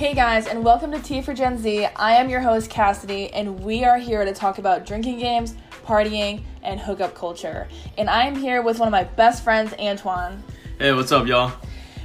Hey guys, and welcome to Tea for Gen Z. I am your host, Cassidy, and we are here to talk about drinking games, partying, and hookup culture. And I am here with one of my best friends, Antoine. Hey, what's up, y'all?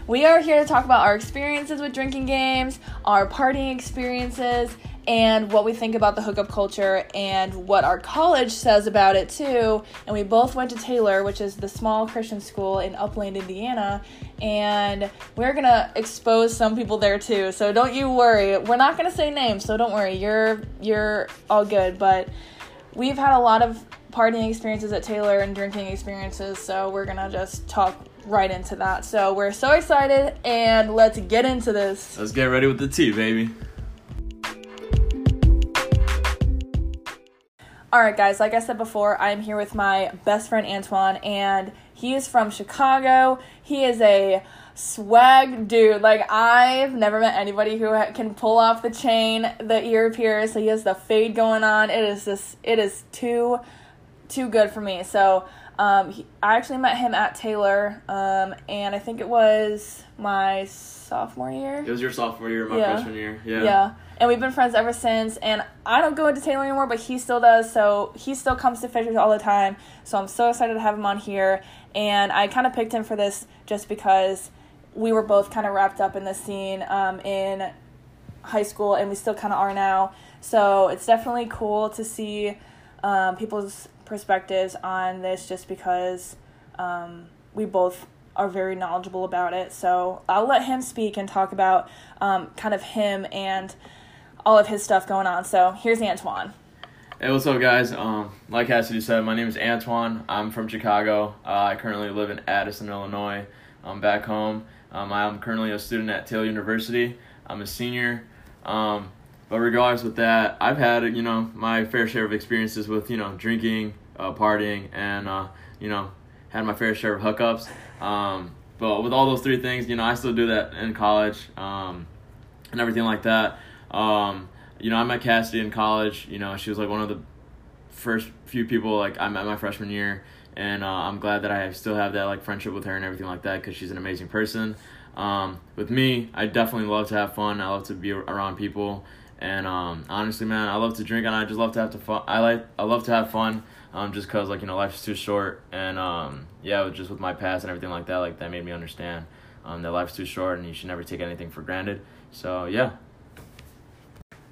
We are here to talk about our experiences with drinking games, our partying experiences, and what we think about the hookup culture and what our college says about it too. And we both went to Taylor, which is the small Christian school in Upland, Indiana, and we're gonna expose some people there too. So don't you worry. We're not gonna say names, so don't worry. You're you're all good, but we've had a lot of partying experiences at Taylor and drinking experiences, so we're gonna just talk right into that. So we're so excited and let's get into this. Let's get ready with the tea, baby. All right, guys, like I said before, I'm here with my best friend Antoine, and he is from Chicago. He is a swag dude. Like, I've never met anybody who can pull off the chain, the ear pierce. He has the fade going on. It is just, it is too, too good for me. So, um, he, I actually met him at Taylor, um, and I think it was my sophomore year. It was your sophomore year, my Yeah. freshman year. Yeah. Yeah. And we've been friends ever since. And I don't go into Taylor anymore, but he still does. So he still comes to Fishers all the time. So I'm so excited to have him on here. And I kind of picked him for this just because we were both kind of wrapped up in the scene um, in high school, and we still kind of are now. So it's definitely cool to see um, people's perspectives on this just because um, we both are very knowledgeable about it. So I'll let him speak and talk about um, kind of him and all of his stuff going on. So here's Antoine. Hey, what's up, guys? Um, like Cassidy said, my name is Antoine. I'm from Chicago. Uh, I currently live in Addison, Illinois. I'm back home. Um, I'm currently a student at Taylor University. I'm a senior. Um, but regardless with that, I've had you know my fair share of experiences with you know drinking, uh, partying, and uh, you know had my fair share of hookups. Um, but with all those three things, you know, I still do that in college um, and everything like that. Um, you know, I met Cassidy in college. You know, she was like one of the first few people like I met my freshman year, and uh, I'm glad that I still have that like friendship with her and everything like that because she's an amazing person. Um, with me, I definitely love to have fun. I love to be around people, and um, honestly, man, I love to drink and I just love to have to fun. I like I love to have fun. Um, just cause like you know life's too short, and um, yeah, just with my past and everything like that, like that made me understand um, that life's too short and you should never take anything for granted. So yeah,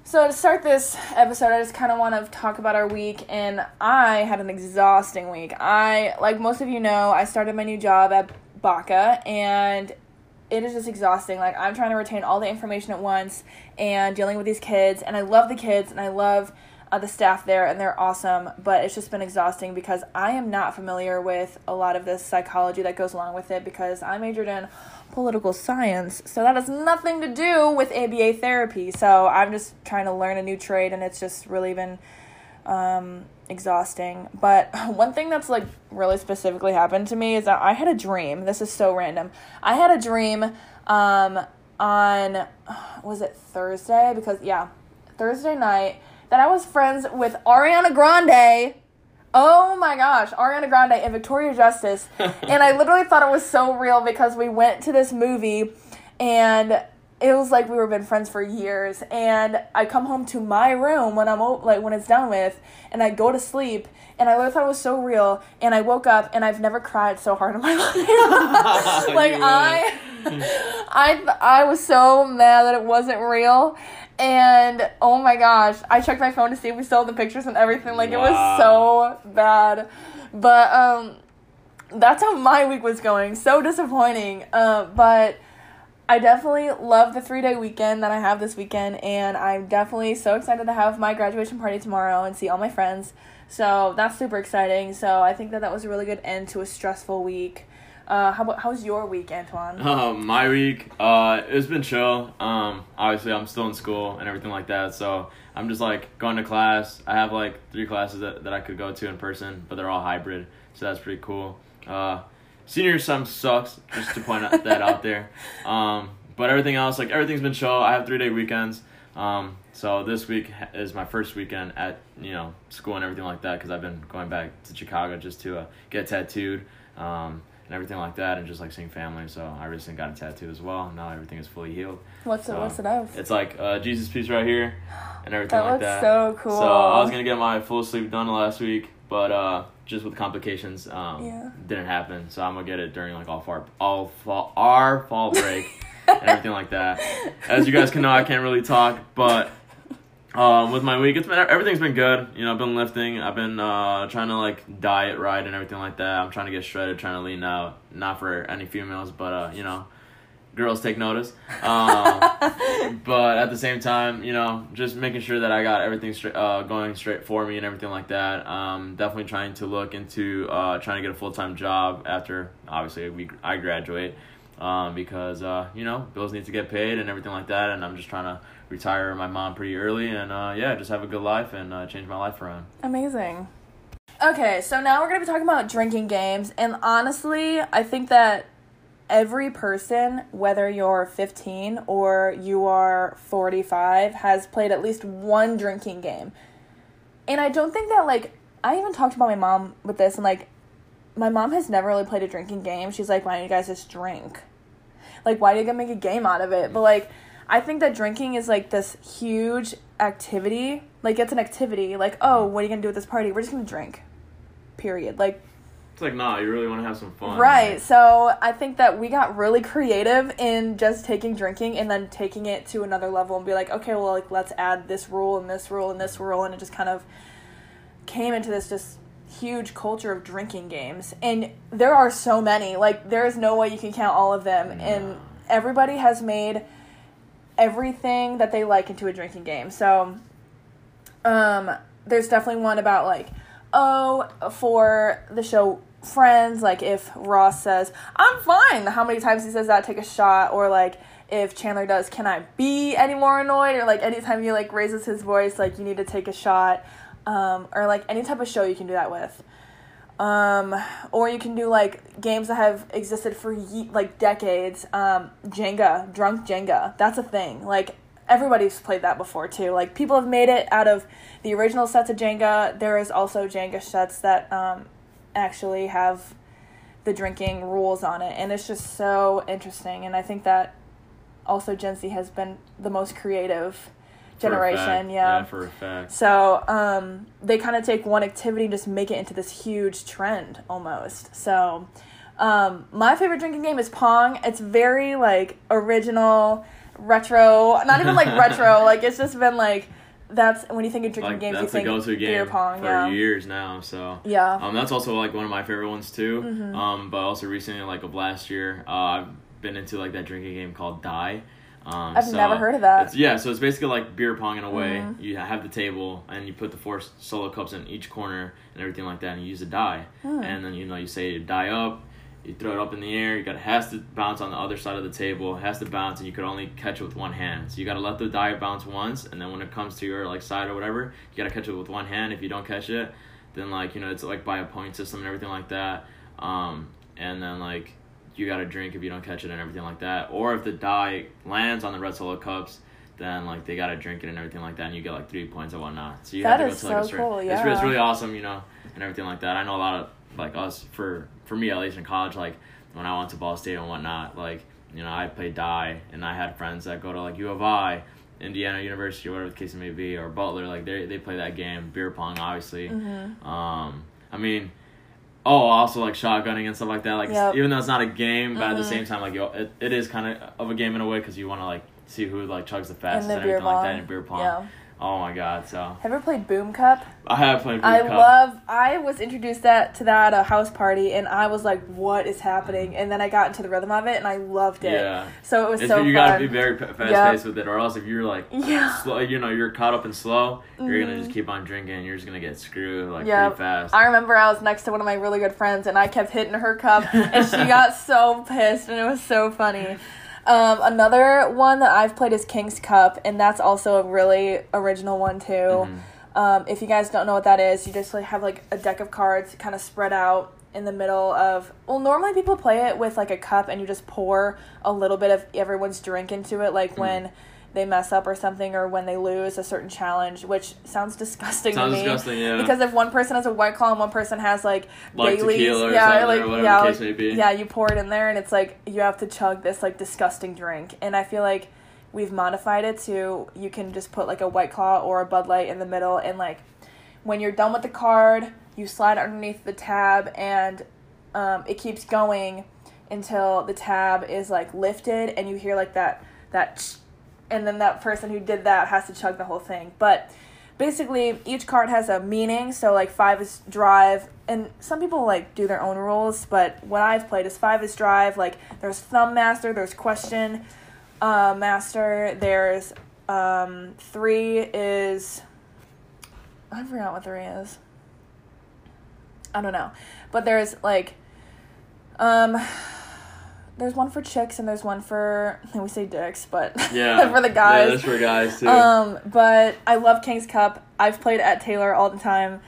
So to start this episode, I just kind of want to talk about our week, and I had an exhausting week. I, like most of you know, I started my new job at Baca, and it is just exhausting. Like I'm trying to retain all the information at once and dealing with these kids, and I love the kids, and I love uh, the staff there, and they're awesome. But it's just been exhausting because I am not familiar with a lot of this psychology that goes along with it because I majored in political science, so that has nothing to do with ABA therapy. So I'm just trying to learn a new trade, and it's just really been um, exhausting. But one thing that's like really specifically happened to me is that I had a dream. This is so random. I had a dream um, on was it Thursday? Because yeah, Thursday night that I was friends with Ariana Grande. Oh my gosh, Ariana Grande and Victoria Justice. and I literally thought it was so real because we went to this movie and it was like we were been friends for years and I come home to my room when I'm like when it's done with and I go to sleep and I literally thought it was so real and I woke up and I've never cried so hard in my life. like You I I I was so mad that it wasn't real. And oh my gosh, I checked my phone to see if we still had the pictures and everything. Like it was so bad. But um that's how my week was going. So disappointing. Uh, but I definitely love the three day weekend that I have this weekend, and I'm definitely so excited to have my graduation party tomorrow and see all my friends. So that's super exciting. So I think that that was a really good end to a stressful week. Uh, how about how's your week, Antoine? Um, my week, uh, it's been chill. Um, obviously I'm still in school and everything like that, so I'm just like going to class. I have like three classes that, that I could go to in person, but they're all hybrid, so that's pretty cool. Uh, senior sem sucks, just to point out that out there. Um, but everything else, like everything's been chill. I have three day weekends. Um, so this week is my first weekend at you know school and everything like that because I've been going back to Chicago just to uh, get tattooed. Um, and everything like that, and just like seeing family. So I recently got a tattoo as well. Now everything is fully healed. What's it? So, What's it of? It's like uh, Jesus piece right here, and everything That like that. so cool. So I was gonna get my full sleeve done last week, but uh, just with complications, um, Yeah. didn't happen. So I'm gonna get it during like all far all fall our fall break and everything like that. As you guys can know, I can't really talk, but um, with my week, it's been everything's been good. You know, I've been lifting. I've been uh, trying to like diet right and everything like that. I'm trying to get shredded, trying to lean out. Not for any females, but uh, you know, girls take notice. Um, but at the same time, you know, just making sure that I got everything straight, uh, going straight for me and everything like that. Um, definitely trying to look into uh, trying to get a full time job after obviously we I graduate. Um, because uh, you know bills need to get paid and everything like that, and I'm just trying to retire my mom pretty early and uh, yeah, just have a good life and uh, change my life around. Amazing. Okay, so now we're to be talking about drinking games. And honestly, I think that every person, whether you're 15 or you are 45, has played at least one drinking game. And I don't think that, like, I even talked about my mom with this, and, like, my mom has never really played a drinking game. She's like, why don't you guys just drink? Like, why do you make a game out of it? But, like, I think that drinking is like this huge activity. Like it's an activity. Like, oh, what are you gonna do at this party? We're just gonna drink. Period. Like, It's like, nah, you really want to have some fun, right. So I think that we got really creative in just taking drinking and then taking it to another level and be like, okay, well, like let's add this rule and this rule and this rule, and it just kind of came into this just huge culture of drinking games. And there are so many. Like, there is no way you can count all of them. And everybody has made everything that they like into a drinking game. So, um, there's definitely one about like, oh, for the show Friends, like if Ross says, I'm fine, how many times he says that, take a shot, or like if Chandler does, can I be any more annoyed, or like anytime he like raises his voice, like you need to take a shot, um, or like any type of show you can do that with. Um, or you can do like games that have existed for ye- like decades. Um, Jenga, drunk Jenga, that's a thing. Like everybody's played that before too. Like people have made it out of the original sets of Jenga. There is also Jenga sets that um, actually have the drinking rules on it, and it's just so interesting. And I think that also Gen Z has been the most creative generation. Yeah. yeah, for a fact. So um, they kind of take one activity and just make it into this huge trend almost. So um, my favorite drinking game is Pong. It's very like original, retro. Not even like retro. Like it's just been like that's when you think of drinking Like games, that's you a go-to game beer pong. for yeah. years now. So Yeah. Um, that's also like one of my favorite ones too. Mhm. Um, but also recently, like of last year, uh, I've been into like that drinking game called Die. Um, I've so never heard of that. Yeah, so it's basically like beer pong in a way. Mhm. You have the table and you put the four solo cups in each corner and everything like that, and you use a die. Hmm. And then you know you say you die up. You throw it up in the air. You got has to bounce on the other side of the table. It has to bounce, and you could only catch it with one hand. So you got to let the die bounce once, and then when it comes to your like side or whatever, you got to catch it with one hand. If you don't catch it, then like you know it's like by a point system and everything like that. Um, and then like you got to drink if you don't catch it and everything like that. Or if the die lands on the red solo cups, then like they got to drink it and everything like that, and you get like three points and whatnot. So you That have to is go to like so a straight. cool, It's, it's really awesome, you know, and everything like that. I know a lot of like us for for me at least in college, like when I went to Ball State and whatnot, like you know I played die, and I had friends that go to like U of I. Indiana University, or whatever the case may be, or Butler, like they they play that game, beer pong, obviously. Mhm. Um, I mean, oh, also like shotgunning and stuff like that. Like Yep. even though it's not a game, but at the same mm-hmm. time, like yo, it, it is kind of of a game in a way because you want to like see who like chugs the fastest and beer everything like that in beer pong. Yeah. Oh my god! So Have you ever played Boom Cup? I have played. Beer I Cup. love. I was introduced that to that at a house party, and I was like, "What is happening?" And then I got into the rhythm of it, and I loved it. Yeah. So it was It's, so you fun. gotta be very fast Yep. paced with it, or else if you're like yeah. slow, you know, you're caught up in slow, you're gonna just mm-hmm. keep on drinking. and You're just gonna get screwed like Yep. pretty fast. I remember I was next to one of my really good friends, and I kept hitting her cup, and she got so pissed, and it was so funny. Um, another one that I've played is King's Cup, and that's also a really original one too. Mhm. Um, if you guys don't know what that is, you just like have like a deck of cards kind of spread out in the middle of. Well, normally people play it with like a cup, and you just pour a little bit of everyone's drink into it, like when they mess up or something or when they lose a certain challenge, which sounds disgusting Sounds to me. disgusting, yeah. Because if one person has a white claw and one person has like, Like Bailey's, yeah, like whatever yeah, the case may be. yeah, you pour it in there and it's like you have to chug this like disgusting drink. And I feel like we've modified it to you can just put like a white claw or a Bud Light in the middle and like when you're done with the card, you slide underneath the tab and um, it keeps going until the tab is like lifted and you hear like that that and then that person who did that has to chug the whole thing. But basically each card has a meaning, so like 5 is drive and some people like do their own rules, but what I've played is 5 is drive, like there's thumb master, there's question uh, master, there's um, 3 is I forgot what 3 is. I don't know. But there's like um there's one for chicks and there's one for we say dicks, but Yeah. for the guys. Yeah, that's for guys too. um, but I love King's Cup. I've played at Taylor all the time.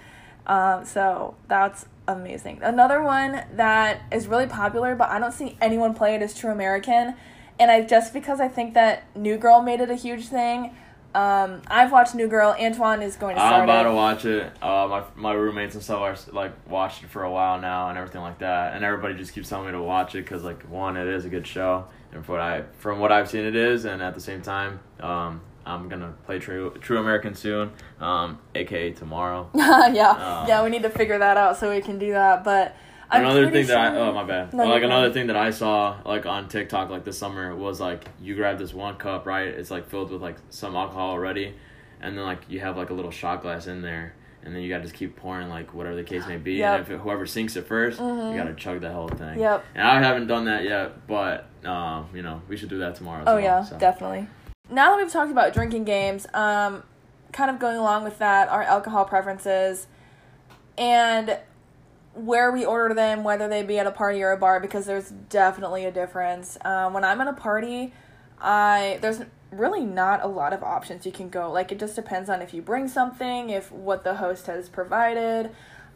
Um, so that's amazing. Another one that is really popular, but I don't see anyone play it is True American. And I just because I think that New Girl made it a huge thing. Um, I've watched New Girl. Antoine is going to start I'm about it. to watch it. Uh, my my roommates and stuff are like watched it for a while now and everything like that. And everybody just keeps telling me to watch it because like one, it is a good show, and from what I from what I've seen, it is. And at the same time, um, I'm gonna play True True American soon, um, aka tomorrow. yeah, Um, yeah, we need to figure that out so we can do that. But I'm another thing that I oh my bad No, like another thing that I saw like on TikTok like this summer was like you grab this one cup right it's like filled with like some alcohol already and then like you have like a little shot glass in there and then you gotta just keep pouring like whatever the case may be Yep. and if it, whoever sinks it 1st Mhm. you gotta chug the whole thing Yep. and I haven't done that yet but um you know we should do that tomorrow Oh well, yeah, so. definitely. Now that we've talked about drinking games, um, kind of going along with that, our alcohol preferences, and where we order them, whether they be at a party or a bar, because there's definitely a difference. Um, when I'm at a party, I there's really not a lot of options you can go. Like it just depends on if you bring something, if what the host has provided.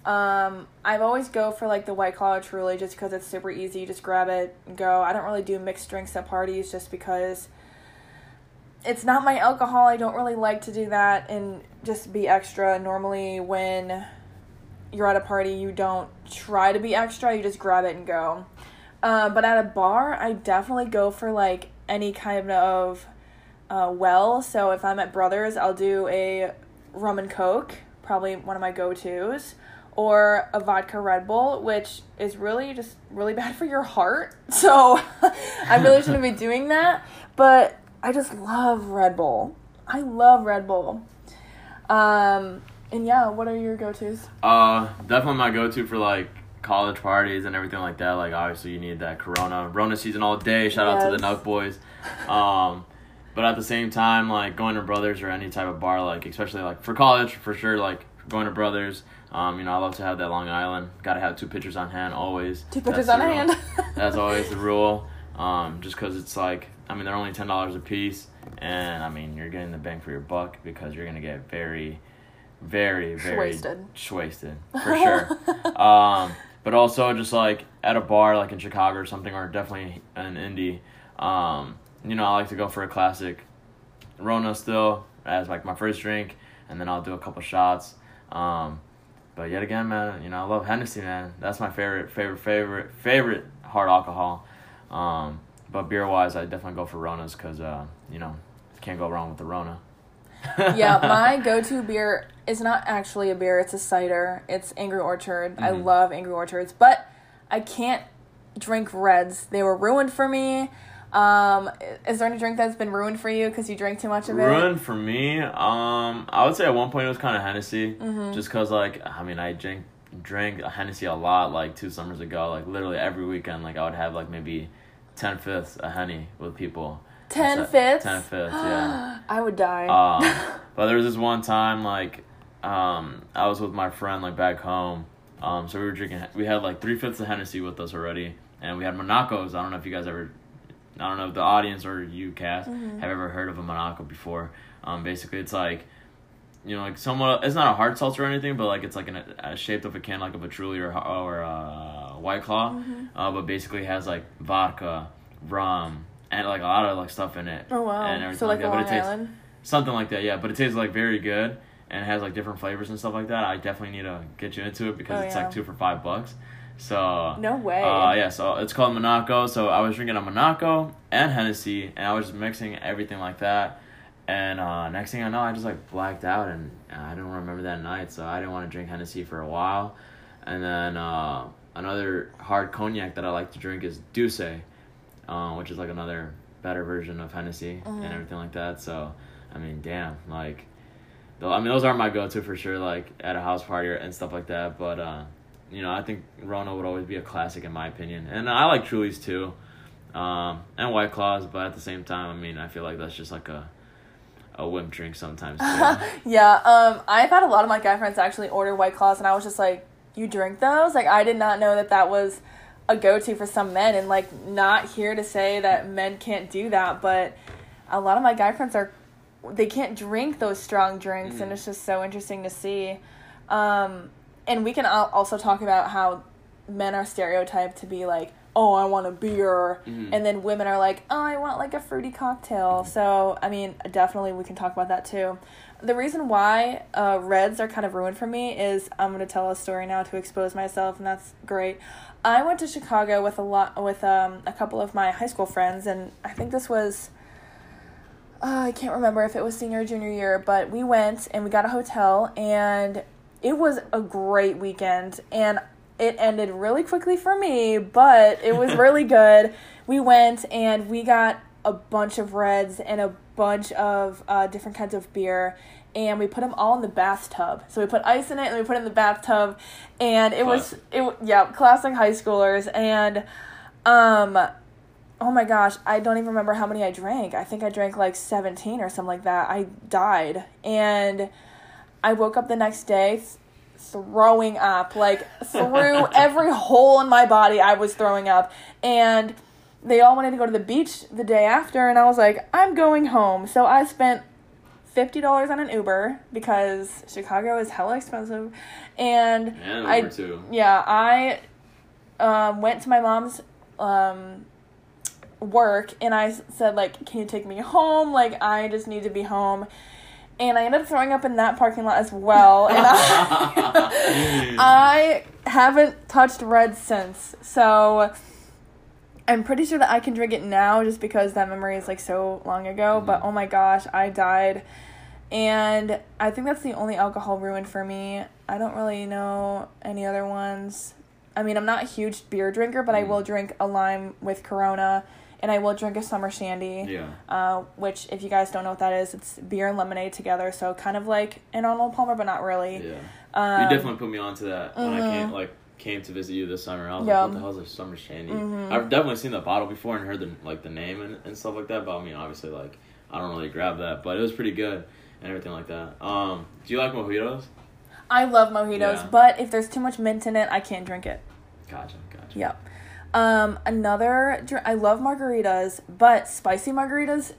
Um, I've always go for like the White Claw Truly just because it's super easy. You just grab it and go. I don't really do mixed drinks at parties just because it's not my alcohol. I don't really like to do that and just be extra. Normally, when you're at a party, you don't try to be extra, you just grab it and go. Uh, but at a bar, I definitely go for like any kind of uh, well. So if I'm at Brothers, I'll do a rum and coke, probably one of my go tos, or a vodka Red Bull, which is really just really bad for your heart. So I really shouldn't be doing that. But I just love Red Bull. I love Red Bull. Um, and yeah, what are your go tos? Uh, definitely my go-to for like college parties and everything like that. Like obviously you need that Corona, Rona season all day. Shout out to the Yes. Nuck boys. Um, but at the same time, like going to Brothers or any type of bar, like especially like for college for sure, like going to Brothers. Um, you know I love to have that Long Island. Got to have two pitchers on hand always. Two pictures That's on hand. That's always the rule. Um, just because it's like, I mean, they're only ten dollars a piece, and I mean, you're getting the bang for your buck because you're gonna get very, very, very shwasted, for sure. um, but also just like at a bar, like in Chicago or something, or definitely in Indy Um, you know, I like to go for a classic Rona still as like my first drink, and then I'll do a couple shots. Um, but yet again, man, you know, I love Hennessy, man. That's my favorite, favorite, favorite, favorite hard alcohol. Um, but beer wise, I definitely go for Ronas because, uh, you know, it can't go wrong with the Rona. yeah, my go-to beer is not actually a beer; it's a cider. It's Angry Orchard. I Mhm. love Angry Orchards, but I can't drink reds. They were ruined for me. Um, is there any drink that's been ruined for you because you drank too much of it? Ruined for me. Um, I would say at one point it was kind of Hennessy, Mhm. just cause like I mean I drink drank Hennessy a lot like two summers ago. Like literally every weekend, like I would have like maybe ten fifths a henny with people. Ten fifths. Ten fifths, yeah. I would die. Um, but there was this one time like um I was with my friend like back home. Um, so we were drinking. We had like three fifths of Hennessy with us already, and we had Monacos. I don't know if you guys ever. I don't know if the audience or you, Cass, Mhm. have ever heard of a Monaco before. Um, basically, it's like, you know, like somewhat. It's not a hard seltzer or anything, but like it's like an, a shaped of a can, like of a Truly or or uh, White Claw. Mhm. Uh, but basically has like vodka, rum, and like a lot of like stuff in it. Oh wow. And everything so like, that. Long But it tastes Island. something like that, yeah. But it tastes like very good and it has like different flavors and stuff like that. I definitely need to get you into it because Oh, it's yeah. like two for five bucks. So No way. uh, yeah, so it's called Monaco. So I was drinking a Monaco and Hennessy, and I was just mixing everything like that. And uh, next thing I know, I just like blacked out, and I didn't remember that night. So I didn't want to drink Hennessy for a while. And then uh, another hard cognac that I like to drink is D'Ussé, uh, which is like another better version of Hennessy and everything like that. So I mean, damn, like, though I mean, those aren't my go-to for sure, like at a house party or, and stuff like that. But uh, you know, I think Rona would always be a classic in my opinion, and I like Truly's too, um, and White Claws. But at the same time, I mean, I feel like that's just like a a whim drink sometimes too. yeah, um, I've had a lot of my guy friends actually order White Claws, and I was just like, "You drink those?" Like, I did not know that that was a go-to for some men, and like, not here to say that men can't do that, but a lot of my guy friends are, they can't drink those strong drinks, and Mm. it's just so interesting to see. Um, and we can also talk about how men are stereotyped to be like, "Oh, I want a beer," Mhm. and then women are like, "Oh, I want like a fruity cocktail." So, I mean, definitely we can talk about that too. The reason why uh, reds are kind of ruined for me is I'm gonna tell a story now to expose myself, and that's great. I went to Chicago with a lot with um, a couple of my high school friends, and I think this was. Uh, I can't remember if it was senior or junior year, but we went and we got a hotel, and it was a great weekend. And it ended really quickly for me, but it was really good. We went and we got a bunch of reds and a bunch of uh, different kinds of beer, and we put them all in the bathtub. So we put ice in it and we put it in the bathtub, and it was it yeah classic high schoolers and um oh my gosh I don't even remember how many I drank. I think I drank like seventeen or something like that. I died and I woke up the next day throwing up like through every hole in my body I was throwing up and they all wanted to go to the beach the day after and I was like I'm going home so I spent fifty dollars on an Uber because Chicago is hella expensive. And and I- too. yeah I um, went to my mom's um, work and I said like can you take me home? Like I just need to be home. And I ended up throwing up in that parking lot as well. And I, I haven't touched red since. So I'm pretty sure that I can drink it now just because that memory is like so long ago. But Mhm. oh my gosh I died and I think that's the only alcohol ruined for me I don't really know any other ones I mean I'm not a huge beer drinker but I Mm. will drink a lime with Corona and I will drink a summer shandy yeah. uh, which if you guys don't know what that is, it's beer and lemonade together. So kind of like an Arnold Palmer, but not really. Yeah. Um, you definitely put me onto that when I came like came to visit you this summer. I was Yeah. like, what the hell is a summer shandy? Mhm. I've definitely seen the bottle before and heard the like the name and, and stuff like that, but I mean obviously like I don't really grab that. But it was pretty good and everything like that. Um do you like mojitos? I love mojitos, Yeah. but if there's too much mint in it, I can't drink it. Gotcha, gotcha. Yep. Um, another drink. I love margaritas, but spicy margaritas,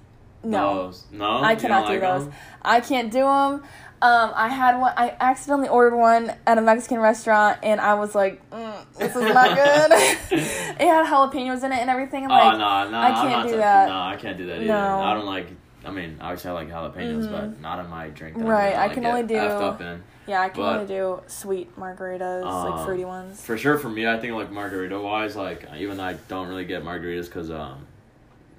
no. Those. No. I cannot do like those. them? I can't do them. Um, I had one. I accidentally ordered one at a Mexican restaurant, and I was like, mm, "This is not good." it had jalapenos in it and everything. I'm Oh like, no, no, I can't do that. No, I can't do that either. No. I don't like. I mean, obviously I like jalapenos, Mhm. but not in my drink. That Right, I'm I can only do- up in. yeah, I can but- only do sweet margaritas, like Um, fruity ones. For sure, for me, I think like margarita wise, like even though I don't really get margaritas because um,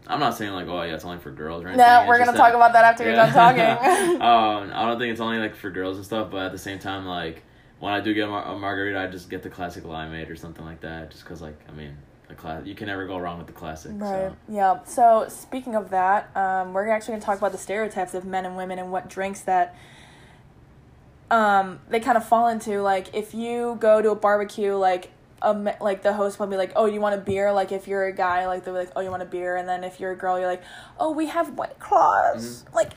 I'm not saying like oh yeah, it's only for girls Right? No, we're gonna that- talk about that after you're done talking. um, I don't think it's only like for girls and stuff, but at the same time, like when I do get a, mar- a margarita, I just get the classic limeade or something like that, just because like I mean, the class you can never go wrong with the classic. Right. So. Yeah. So speaking of that, um, we're actually gonna talk about the stereotypes of men and women and what drinks that um, they kind of fall into. Like if you go to a barbecue, like a, like the host will be like, "Oh, you want a beer?" Like if you're a guy, like they'll be like, "Oh, you want a beer?" And then if you're a girl, you're like, "Oh, we have White Claws." Like,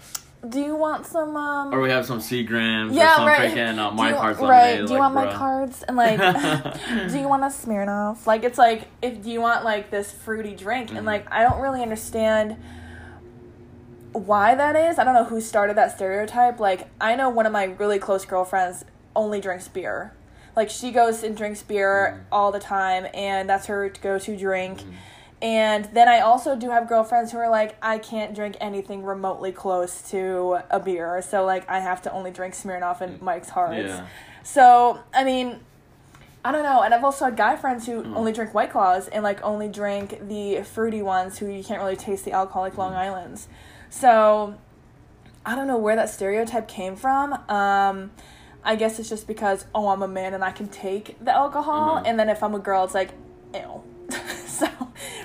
do you want some? Um, Or we have some Seagrams Yeah, or some right. freaking uh, do my you, cards right? Do you like, want my cards? And like, do you want a Smirnoff? Like, it's like if do you want like this fruity drink? Mhm. And like, I don't really understand why that is. I don't know who started that stereotype. Like, I know one of my really close girlfriends only drinks beer. Like, she goes and drinks beer Mhm. all the time, and that's her go-to drink. Mhm. And then I also do have girlfriends who are like, I can't drink anything remotely close to a beer. So, like, I have to only drink Smirnoff and Mike's Hards. Yeah. So, I mean, I don't know. And I've also had guy friends who Mm. only drink White Claws and, like, only drink the fruity ones who you can't really taste the alcoholic Long Mm. Islands. So, I don't know where that stereotype came from. Um, I guess it's just because, oh, I'm a man and I can take the alcohol. Mhm. And then if I'm a girl, it's like, ew. so,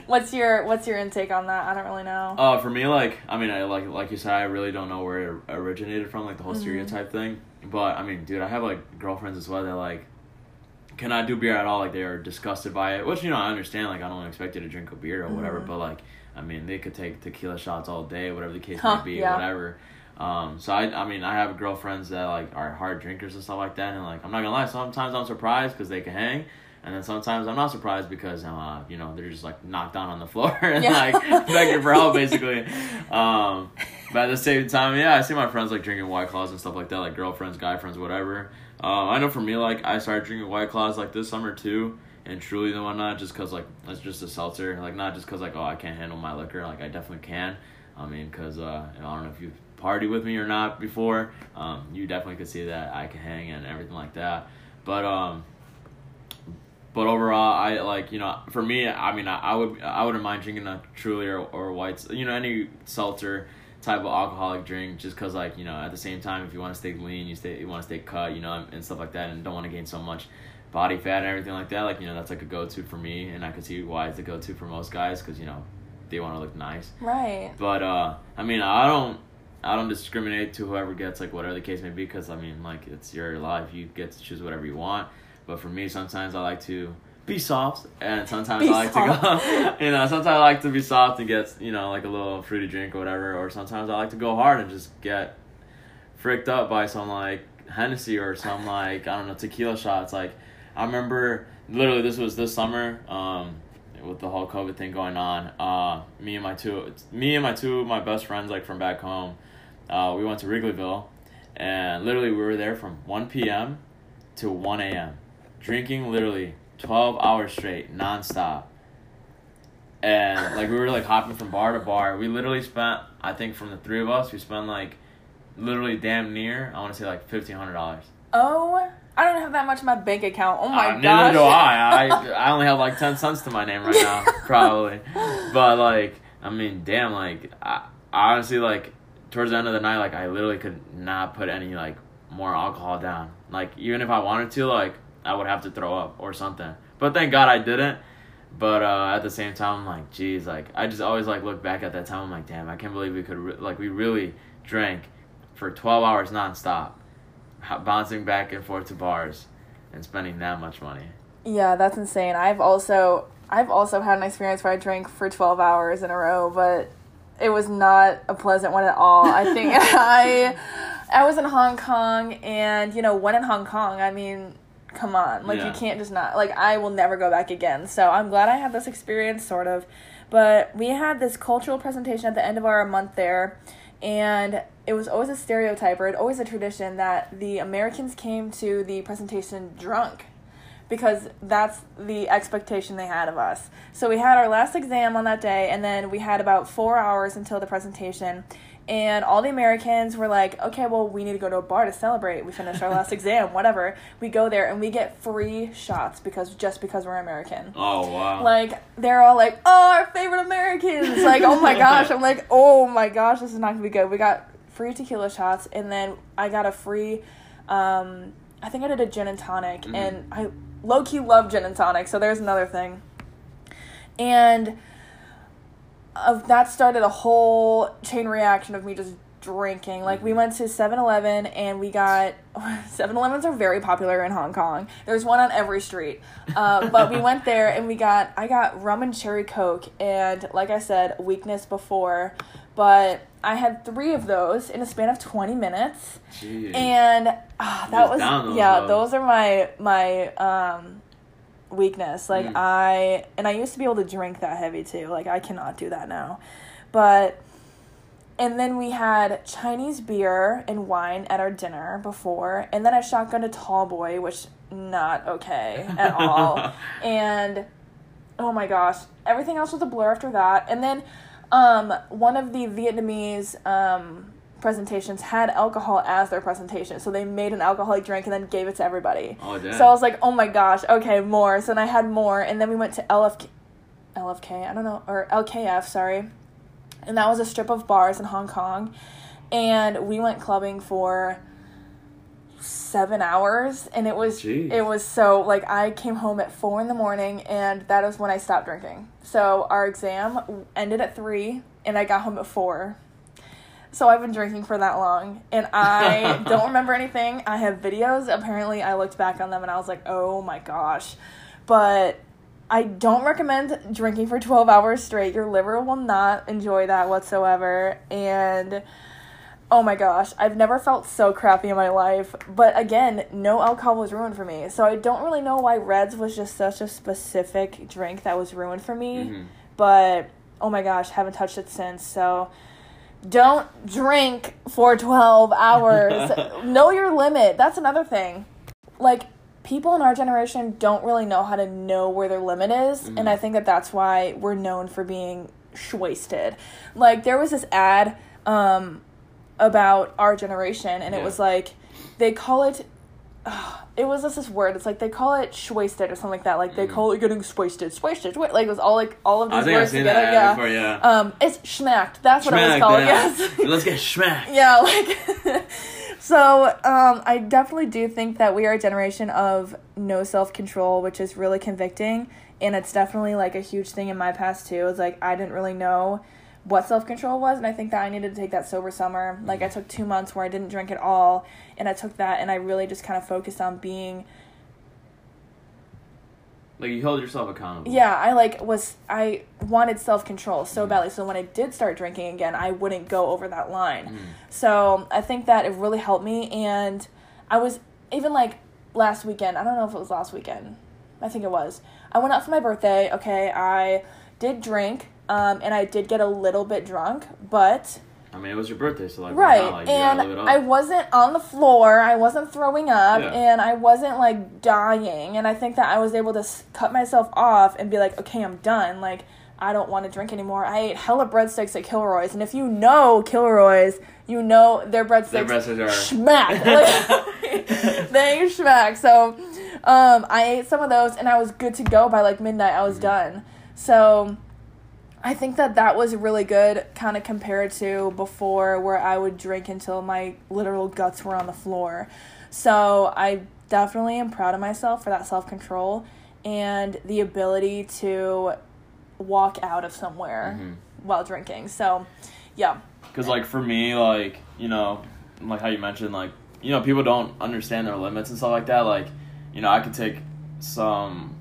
what's your what's your intake on that? I don't really know. Uh, for me, like, I mean, I like, like you said, I really don't know where it originated from, like the whole Mhm. stereotype thing. But I mean, dude, I have like girlfriends as well that like cannot do beer at all. Like they are disgusted by it, which you know I understand. Like I don't expect you to drink a beer or whatever, Mhm. but like, I mean, they could take tequila shots all day, whatever the case Huh, may be, yeah. whatever. Um, so I, I mean, I have girlfriends that like are hard drinkers and stuff like that, and like I'm not gonna lie, sometimes I'm surprised because they can hang. And then sometimes I'm not surprised because uh, you know they're just like knocked down on the floor and Yeah. like begging for help basically. Um, but at the same time, yeah, I see my friends like drinking white claws and stuff like that, like girlfriends, guy friends, whatever. Uh, I know for me, like I started drinking white claws like this summer too, and truly and whatnot, just cause like it's just a seltzer, like not just cause like oh I can't handle my liquor, like I definitely can. I mean, cause uh, I don't know if you've party with me or not before, um, you definitely could see that I can hang and everything like that. But um, but overall, I like you know for me, I mean I, I would I wouldn't mind drinking a Truly or or whites, you know any seltzer type of alcoholic drink just because like you know at the same time if you want to stay lean you stay you want to stay cut you know and stuff like that and don't want to gain so much body fat and everything like that like you know that's like a go-to for me and i could see why it's a go-to for most guys because you know they want to look nice. Right. but uh i mean i don't i don't discriminate to whoever gets like whatever the case may be because i mean like it's your life. You get to choose whatever you want but for me sometimes i like to be soft and sometimes Be i like to go you know sometimes i like to be soft and get you know like a little fruity drink or whatever or sometimes i like to go hard and just get freaked up by some like Hennessy or some like I don't know tequila shots. Like I remember literally this was this summer um, with the whole COVID thing going on. Uh, me and my two me and my two of my best friends like from back home. Uh, we went to Wrigleyville and literally we were there from 1 p.m. to 1 a.m. drinking literally 12 hours straight nonstop. And like we were like hopping from bar to bar. We literally spent I think from the three of us we spent like literally damn near I want to say like fifteen hundred dollars. Oh, I don't have that much in my bank account. Oh my uh, gosh. Neither do I. I I only have like ten cents to my name right now, probably. But like, I mean, damn, like, I, I honestly like towards the end of the night, like, I literally could not put any like more alcohol down. Like, even if I wanted to, like, I would have to throw up or something. But thank God I didn't. But uh, at the same time, I'm like, geez, like, I just always like look back at that time. I'm like, damn, I can't believe we could re- like we really drank for twelve hours nonstop, bouncing back and forth to bars and spending that much money. Yeah, that's insane. I've also I've also had an experience where I drank for 12 hours in a row, but it was not a pleasant one at all. I think I I was in Hong Kong and you know, when in Hong Kong, I mean, come on. Like Yeah. you can't just not like I will never go back again. So I'm glad I had this experience sort of. But we had this cultural presentation at the end of our month there and it was always a stereotype or it always a tradition that the Americans came to the presentation drunk because that's the expectation they had of us. So we had our last exam on that day, and then we had about four hours until the presentation. And all the Americans were like, okay, well, we need to go to a bar to celebrate. We finished our last exam, whatever. We go there and we get free shots because just because we're American. Oh wow! Like they're all like, "Oh, our favorite Americans!" Like, "Oh my gosh!" I'm like, "Oh my gosh, this is not gonna be good." We got free tequila shots, and then I got a free. Um, I think I did a gin and tonic, Mhm. and I low key love gin and tonic. So there's another thing, and of that started a whole chain reaction of me just drinking. Like we went to 7-Eleven and we got 7-Elevens are very popular in Hong Kong. There's one on every street. Uh, but we went there and we got I got rum and cherry coke and like I said, weakness before, but I had 3 of those in a span of 20 minutes. Jeez. And ah, that was yeah, those are my my um weakness. Like Mm. I and I used to be able to drink that heavy too. Like I cannot do that now. But and then we had Chinese beer and wine at our dinner before, and then I shotgunned a tall boy, which not okay at all. and oh my gosh, everything else was a blur after that. And then um, one of the Vietnamese um, presentations had alcohol as their presentation. So they made an alcoholic drink and then gave it to everybody. Oh, damn. So I was like, oh my gosh, okay, more. So then I had more. And then we went to LFK, LFK, I don't know, or LKF, sorry. And that was a strip of bars in Hong Kong. And we went clubbing for seven hours and it was Jeez. it was so like i came home at four in the morning and that is when i stopped drinking so our exam ended at three and i got home at four so i've been drinking for that long and i don't remember anything i have videos apparently i looked back on them and i was like oh my gosh but i don't recommend drinking for 12 hours straight your liver will not enjoy that whatsoever and Oh my gosh, I've never felt so crappy in my life. But again, no alcohol was ruined for me. So I don't really know why Reds was just such a specific drink that was ruined for me. Mhm. But oh my gosh, haven't touched it since. So don't drink for 12 hours. know your limit. That's another thing. Like people in our generation don't really know how to know where their limit is, and I think that that's why we're known for being wasted. Like there was this ad um about our generation and it was like they call it it was just this word. It's like they call it shwasted or something like that. Like they Mhm. call it getting swasted, swasted. Like it was all like all of these I think I've words together. that yeah. before, yeah. Um, it's schmacked. That's what it was called. yeah. Yes. Let's get schmacked. yeah. Like. so um, I definitely do think that we are a generation of no self control, which is really convicting, and it's definitely like a huge thing in my past too. It's like I didn't really know what self control was, and I think that I needed to take that sober summer. Like I took two months where I didn't drink at all, and I took that, and I really just kind of focused on being Like you hold yourself accountable. yeah i like was i wanted self-control so badly so when i did start drinking again i wouldn't go over that line Mm. so i think that it really helped me and i was even like last weekend i don't know if it was last weekend i think it was i went out for my birthday okay i did drink um, and i did get a little bit drunk but I mean, it was your birthday, so like, Right. not? Like, you gotta live it and. I wasn't on the floor. I wasn't throwing up Yeah. and I wasn't like dying. And I think that I was able to s- cut myself off and be like, okay, I'm done. Like, I don't want to drink anymore. I ate hella breadsticks at Kilroy's. And if you know Kilroy's, you know their breadsticks. Their breadsticks are-. Like, they schmack. So um, I ate some of those and I was good to go by like midnight. I was Mm-hmm. done. So I think that that was really good, kind of compared to before, where I would drink until my literal guts were on the floor. So I definitely am proud of myself for that self control and the ability to walk out of somewhere Mhm. while drinking. So, yeah. Because like for me, like you know, like how you mentioned, like you know, people don't understand their limits and stuff like that. Like, you know, I could take some.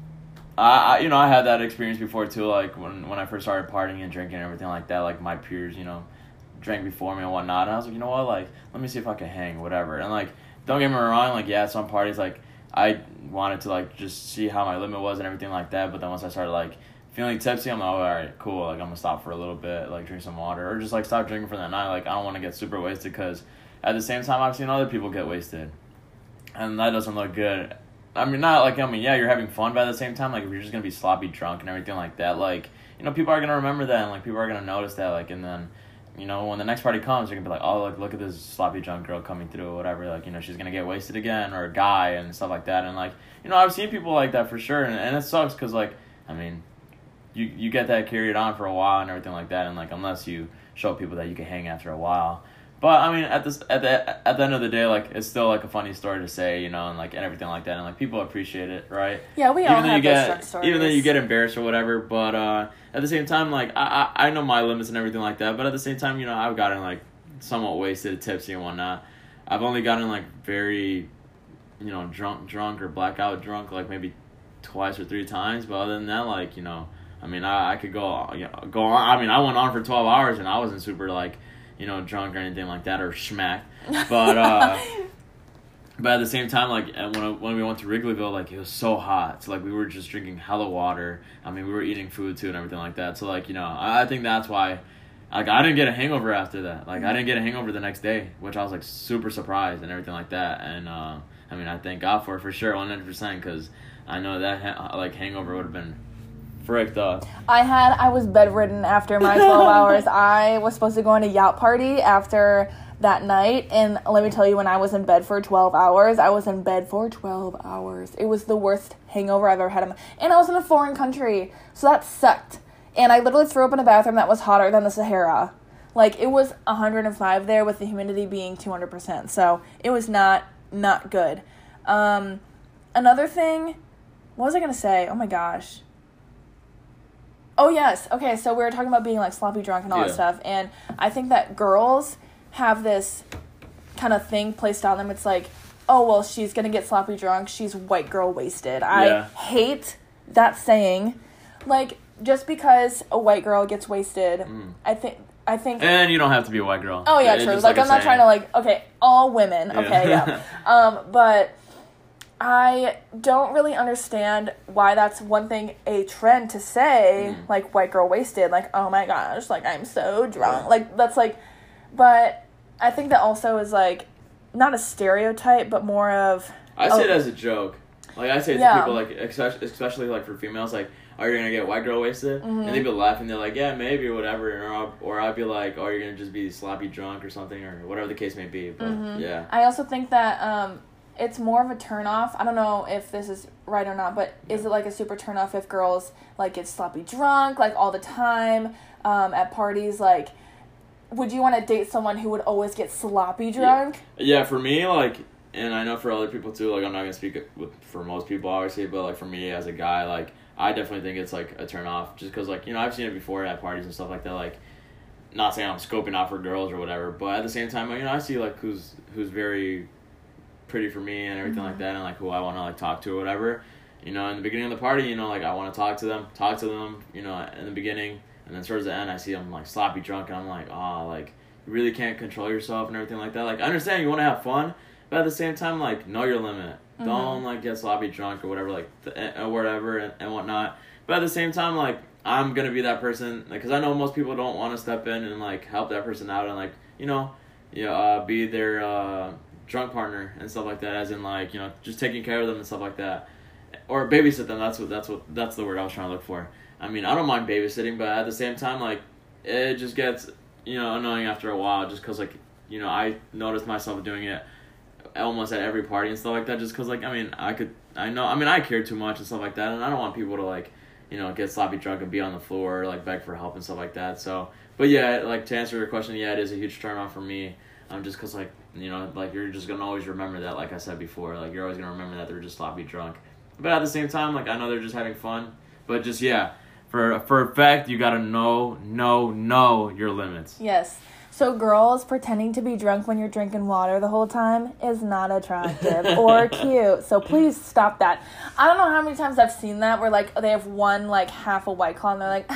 I, I you know I had that experience before too. Like when when I first started partying and drinking and everything like that. Like my peers, you know, drank before me and whatnot. And I was like, you know what, like let me see if I can hang, whatever. And like, don't get me wrong, like yeah, some parties like I wanted to like just see how my limit was and everything like that. But then once I started like feeling tipsy, I'm like, oh, all right, cool. Like I'm gonna stop for a little bit, like drink some water, or just like stop drinking for that night. Like I don't want to get super wasted because at the same time I've seen other people get wasted, and that doesn't look good. I mean, not like I mean, yeah, you're having fun, but at the same time, like if you're just gonna be sloppy drunk and everything like that, like you know, people are gonna remember that, and like people are gonna notice that, like, and then. You know, when the next party comes, you're gonna be like, "Oh, look, look at this sloppy drunk girl coming through, or whatever." Like, you know, she's gonna get wasted again, or a guy, and stuff like that. And like, you know, I've seen people like that for sure, and, and it sucks because, like, I mean, you you get that carried on for a while and everything like that, and like unless you show people that you can hang after a while. But I mean, at this at the at the end of the day, like it's still like a funny story to say, you know, and like and everything like that, and like people appreciate it, right? Yeah, we all even though have you get stories. even though you get embarrassed or whatever, but uh, at the same time, like I, I I know my limits and everything like that, but at the same time, you know, I've gotten like somewhat wasted, tipsy and whatnot. I've only gotten like very, you know, drunk, drunk or blackout drunk, like maybe twice or three times. But other than that, like you know, I mean, I, I could go you know, go on. I mean, I went on for twelve hours and I wasn't super like, you know, drunk or anything like that or schmacked. But uh, but at the same time, like when I, when we went to Wrigleyville, like it was so hot. So like we were just drinking hella water. I mean, we were eating food too and everything like that. So like you know, I, I think that's why. Like I didn't get a hangover after that. Like I didn't get a hangover the next day, which I was like super surprised and everything like that. And uh, I mean, I thank God for it for sure, one hundred percent, because I know that ha- like hangover would have been frick though. I had I was bedridden after my 12 hours. I was supposed to go on a yacht party after that night and let me tell you when I was in bed for 12 hours, I was in bed for 12 hours. It was the worst hangover I've ever had in my, and I was in a foreign country. So that sucked. And I literally threw up in a bathroom that was hotter than the Sahara. Like it was 105 there with the humidity being 200%. So it was not not good. Um another thing, what was I going to say? Oh my gosh. Oh yes. Okay, so we were talking about being like sloppy drunk and all that Yeah. stuff, and I think that girls have this kind of thing placed on them. It's like, oh well, she's gonna get sloppy drunk. She's white girl wasted. I Yeah. hate that saying. Like just because a white girl gets wasted, Mm. I think I think. And you don't have to be a white girl. Oh yeah, It's true. just Like, a I'm not trying to like okay, all women. Okay, yeah. um, but I don't really understand why that's one thing a trend to say Mm. like white girl wasted. Like oh my gosh, like I'm so drunk. Like that's like, but I think that also is like not a stereotype, but more of I say Oh. it as a joke. Like I say to Yeah. people, like especially, especially like for females, like, "Are you gonna get white girl wasted?" Mhm. And they'd be laughing. They're like, "Yeah, maybe, or whatever." Or, I'll, or I'd be like, "Oh, you're gonna just be sloppy drunk or something, or whatever the case may be." But Mhm. yeah, I also think that um, it's more of a turnoff. I don't know if this is right or not, but is it like a super turnoff if girls like get sloppy drunk like all the time um, at parties? Like, would you want to date someone who would always get sloppy drunk? yeah. For me, like, and I know for other people too. Like, I'm not gonna speak with for most people, obviously, but like for me as a guy, like, I definitely think it's like a turn off, just because like you know I've seen it before at parties and stuff like that. Like, not saying I'm scoping out for girls or whatever, but at the same time, you know, I see like who's who's very pretty for me and everything like that, and like who I want to like talk to or whatever. You know, in the beginning of the party, you know, like I want to talk to them, talk to them, you know, in the beginning, and then towards the end, I see them like sloppy drunk, and I'm like, oh, like you really can't control yourself and everything like that. Like I understand you want to have fun, but at the same time, like know your limit. Mhm. Don't like get sloppy drunk or whatever, like th- eh, or whatever and, and whatnot. But at the same time, like I'm gonna be that person, because I know most people don't want to step in and like help that person out and like you know, you know, uh, be their uh, drunk partner and stuff like that. As in like you know, just taking care of them and stuff like that, or babysit them. That's what that's what that's the word I was trying to look for. I mean, I don't mind babysitting, but at the same time, like it just gets you know annoying after a while, just because like you know I noticed myself doing it almost at every party and stuff like that just because like i mean i could i know i mean i care too much and stuff like that and i don't want people to like you know get sloppy drunk and be on the floor or like beg for help and stuff like that so but yeah like to answer your question yeah it is a huge turn off for me um just because like you know like you're just gonna always remember that like i said before like you're always gonna remember that they're just sloppy drunk but at the same time like i know they're just having fun but just yeah for for a fact you gotta know know know your limits Yes. So girls pretending to be drunk when you're drinking water the whole time is not attractive or cute. So please stop that. I don't know how many times I've seen that where like they have one like half a white claw and they're like,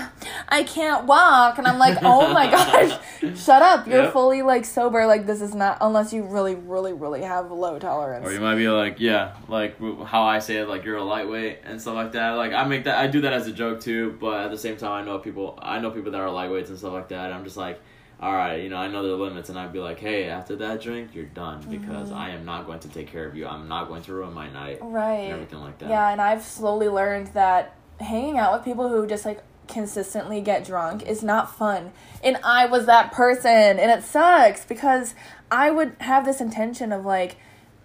I can't walk, and I'm like, oh my gosh, shut up! You're Yep. fully like sober. Like this is not unless you really, really, really have low tolerance. Or you might be like, yeah, like how I say it, like you're a lightweight and stuff like that. Like I make that, I do that as a joke too. But at the same time, I know people, I know people that are lightweights and stuff like that. I'm just like, all right, you know, I know their limits, and I'd be like, hey, after that drink, you're done because Mm-hmm. I am not going to take care of you. I'm not going to ruin my night Right. and everything like that. Yeah, and I've slowly learned that hanging out with people who just like consistently get drunk is not fun. And I was that person, and it sucks because I would have this intention of like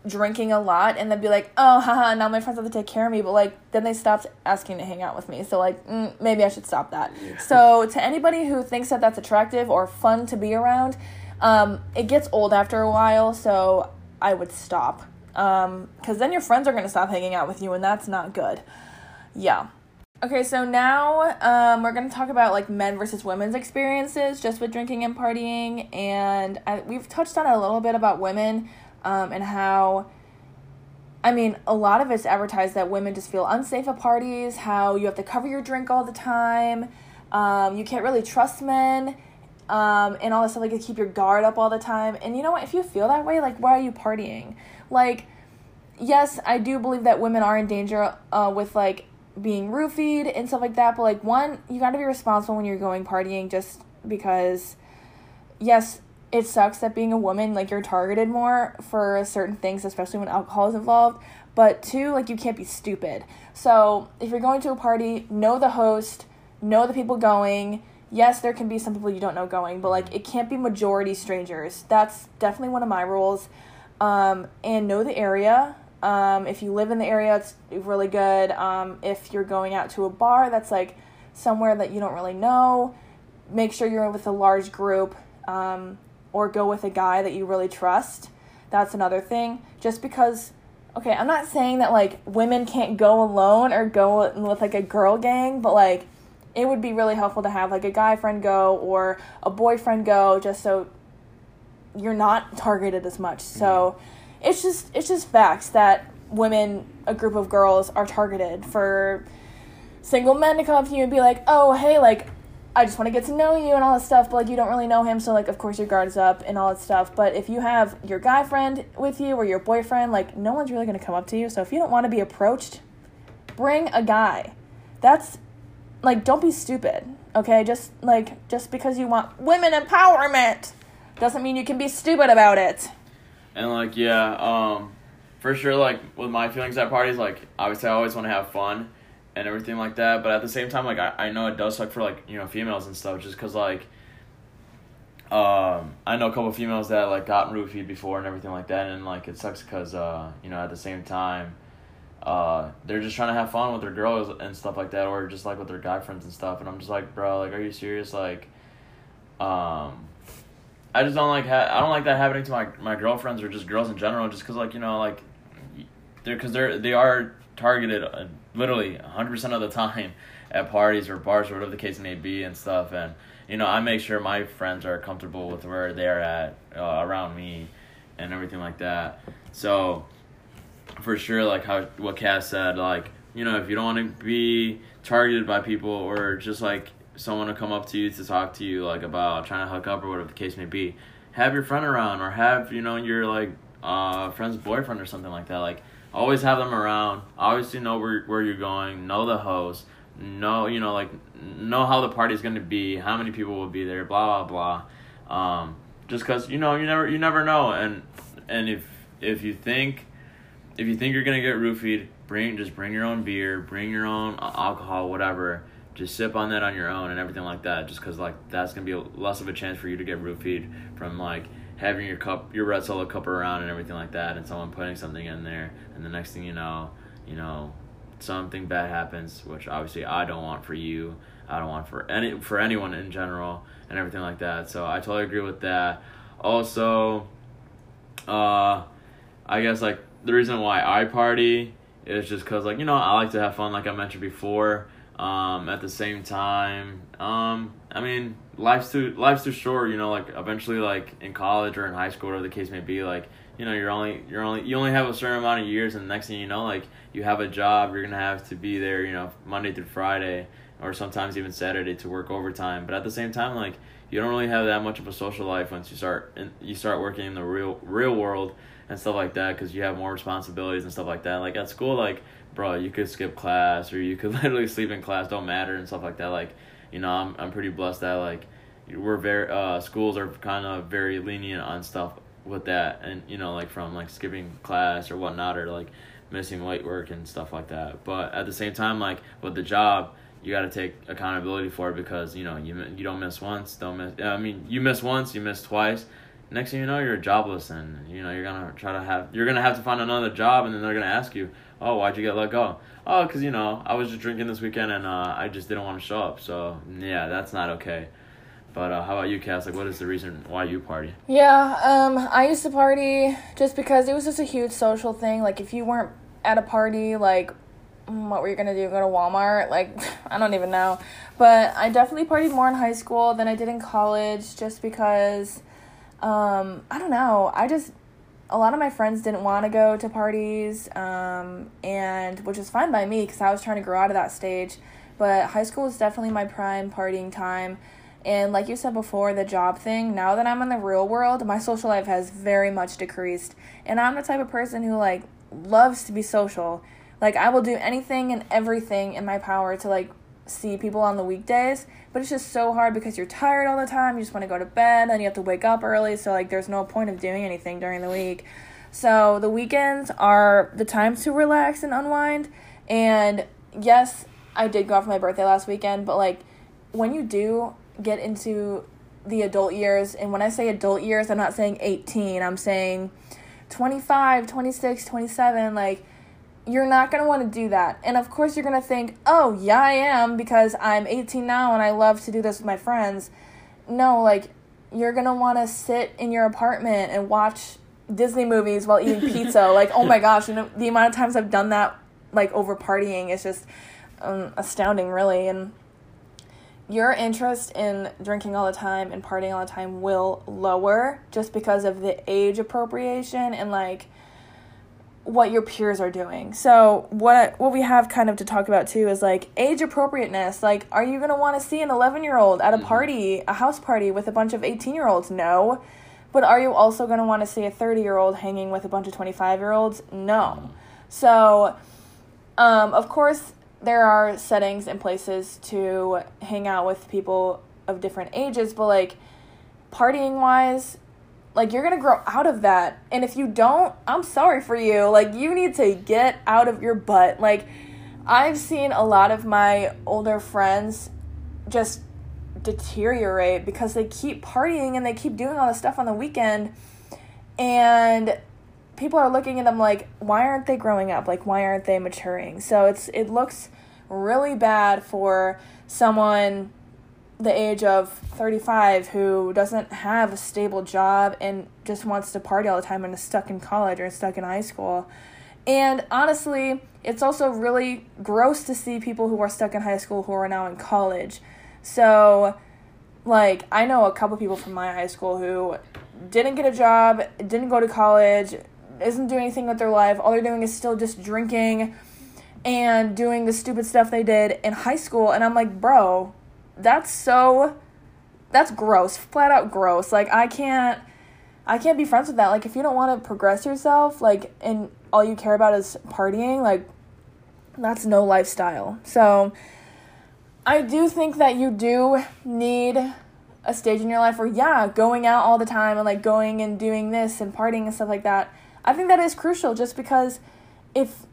drinking a lot and then be like, oh, haha, now my friends have to take care of me. But like, then they stopped asking to hang out with me. So, like, mm, maybe I should stop that. Yeah. So, to anybody who thinks that that's attractive or fun to be around, um, it gets old after a while. So, I would stop. Because then your friends are going to stop hanging out with you, and that's not good. Yeah. Okay, so now um, we're going to talk about like men versus women's experiences just with drinking and partying. And I, we've touched on it a little bit about women um, and how, I mean, a lot of it's advertised that women just feel unsafe at parties, how you have to cover your drink all the time, um, you can't really trust men. Um, and all this stuff, like you keep your guard up all the time. And you know what? If you feel that way, like, why are you partying? Like, yes, I do believe that women are in danger uh, with like being roofied and stuff like that. But like, one, you got to be responsible when you're going partying, just because. Yes, it sucks that being a woman, like you're targeted more for certain things, especially when alcohol is involved. but two, like you can't be stupid. So if you're going to a party, know the host, know the people going. Yes, there can be some people you don't know going, but like it can't be majority strangers. That's definitely one of my rules. Um, and know the area. Um, if you live in the area, it's really good. Um, if you're going out to a bar that's like somewhere that you don't really know, make sure you're with a large group um, or go with a guy that you really trust. That's another thing. Just because, okay, I'm not saying that like women can't go alone or go with like a girl gang, but like it would be really helpful to have like a guy friend go or a boyfriend go just so you're not targeted as much. So it's just it's just facts that women, a group of girls, are targeted for single men to come up to you and be like, "Oh, hey, like I just want to get to know you and all that stuff, but like you don't really know him, so like of course your guard is up and all that stuff. But if you have your guy friend with you or your boyfriend, like no one's really gonna come up to you. So if you don't want to be approached, bring a guy. That's like don't be stupid, okay? Just like just because you want women empowerment doesn't mean you can be stupid about it. And like yeah, um, for sure. Like with my feelings at parties, like obviously I always want to have fun and everything like that. But at the same time, like I, I know it does suck for like you know females and stuff, just cause like um I know a couple of females that like got roofied before and everything like that, and like it sucks because uh you know at the same time. Uh, they're just trying to have fun with their girls and stuff like that, or just like with their guy friends and stuff. And I'm just like, bro, like, are you serious? Like, um, I just don't like ha- I don't like that happening to my my girlfriends or just girls in general. Just cause like you know like they're because they're they are targeted uh, literally 100% of the time at parties or bars or whatever the case may be and stuff. And you know i make sure my friends are comfortable with where they're at uh, around me and everything like that. So for sure like how what cass said like you know if you don't want to be targeted by people or just like someone to come up to you to talk to you like about trying to hook up or whatever the case may be have your friend around or have you know your like uh friend's boyfriend or something like that. Like always have them around. Obviously, know where where you're going. Know the host. Know you know like know how the party's gonna be. How many people will be there. Blah blah blah. Um, just cause you know you never you never know. And and if if you think if you think you're gonna get roofied, bring just bring your own beer, bring your own alcohol, whatever. Just sip on that on your own and everything like that. Just cause like that's gonna be less of a chance for you to get roofied from like having your cup, your red solo cup around and everything like that, and someone putting something in there, and the next thing you know, you know, something bad happens, which obviously I don't want for you. I don't want for any for anyone in general and everything like that. So I totally agree with that. Also, uh, I guess like the reason why I party is just cause like you know I like to have fun, like I mentioned before. Um, at the same time, um, I mean, life's too life's too short. You know, like eventually, like in college or in high school, whatever the case may be, like you know, you're only you're only you only have a certain amount of years, and the next thing you know, like you have a job, you're gonna have to be there, you know, Monday through Friday, or sometimes even Saturday to work overtime. But at the same time, like you don't really have that much of a social life once you start and you start working in the real real world and stuff like that because you have more responsibilities and stuff like that. Like at school, like bro, you could skip class or you could literally sleep in class, don't matter and stuff like that. Like, you know, I'm I'm pretty blessed that like we're very uh schools are kind of very lenient on stuff with that and you know like from like skipping class or whatnot or like missing late work and stuff like that. But at the same time, like with the job, you got to take accountability for it because you know you you don't miss once, don't miss. I mean, you miss once, you miss twice. Next thing you know, you're jobless, and you know you're gonna try to have you're gonna have to find another job, and then they're gonna ask you, oh, why'd you get let go? Oh, because, you know, I was just drinking this weekend and uh, I just didn't want to show up. So, yeah, that's not okay. But uh, how about you, Cass? Like, what is the reason why you party? Yeah, um, I used to party just because it was just a huge social thing. Like, if you weren't at a party, like, mm, what were you gonna do? Go to Walmart? Like, I don't even know. But I definitely partied more in high school than I did in college just because, um, I don't know. I just a lot of my friends didn't want to go to parties, um, and which is fine by me because I was trying to grow out of that stage. But high school was definitely my prime partying time. And like you said before, the job thing, now that I'm in the real world, my social life has very much decreased. And I'm the type of person who like loves to be social. Like I will do anything and everything in my power to like see people on the weekdays, but it's just so hard because you're tired all the time. You just want to go to bed and you have to wake up early, so like there's no point of doing anything during the week. So the weekends are the time to relax and unwind. And yes, I did go out for my birthday last weekend, but like when you do get into the adult years, and when I say adult years, I'm not saying 18, I'm saying 25, 26, 27, like you're not going to want to do that. And of course, you're going to think, oh, yeah, I am because I'm 18 now and I love to do this with my friends. No, like, you're going to want to sit in your apartment and watch Disney movies while eating pizza. like, oh my gosh, you know, the amount of times I've done that, like, over partying is just um, astounding, really. And your interest in drinking all the time and partying all the time will lower just because of the age appropriation and, like, what your peers are doing. So what what we have kind of to talk about too is like age appropriateness. Like are you going to want to see an 11-year-old at a mm-hmm. party, a house party with a bunch of 18-year-olds? No. But are you also going to want to see a 30-year-old hanging with a bunch of 25-year-olds? No. Mm-hmm. So um, of course there are settings and places to hang out with people of different ages, but like partying wise, like you're gonna grow out of that. And if you don't, I'm sorry for you. Like you need to get out of your butt. Like I've seen a lot of my older friends just deteriorate because they keep partying and they keep doing all this stuff on the weekend and people are looking at them like why aren't they growing up like why aren't they maturing so it's it looks really bad for someone the age of 35 who doesn't have a stable job and just wants to party all the time and is stuck in college or stuck in high school. And honestly, it's also really gross to see people who are stuck in high school who are now in college. So, like, I know a couple people from my high school who didn't get a job, didn't go to college, isn't doing anything with their life. All they're doing is still just drinking and doing the stupid stuff they did in high school. And I'm like, bro, that's so that's gross flat out gross. Like i can't i can't be friends with that. Like if you don't want to progress yourself like and all you care about is partying like that's no lifestyle. So i do think that you do need a stage in your life where yeah going out all the time and like going and doing this and partying and stuff like that. I think that is crucial just because if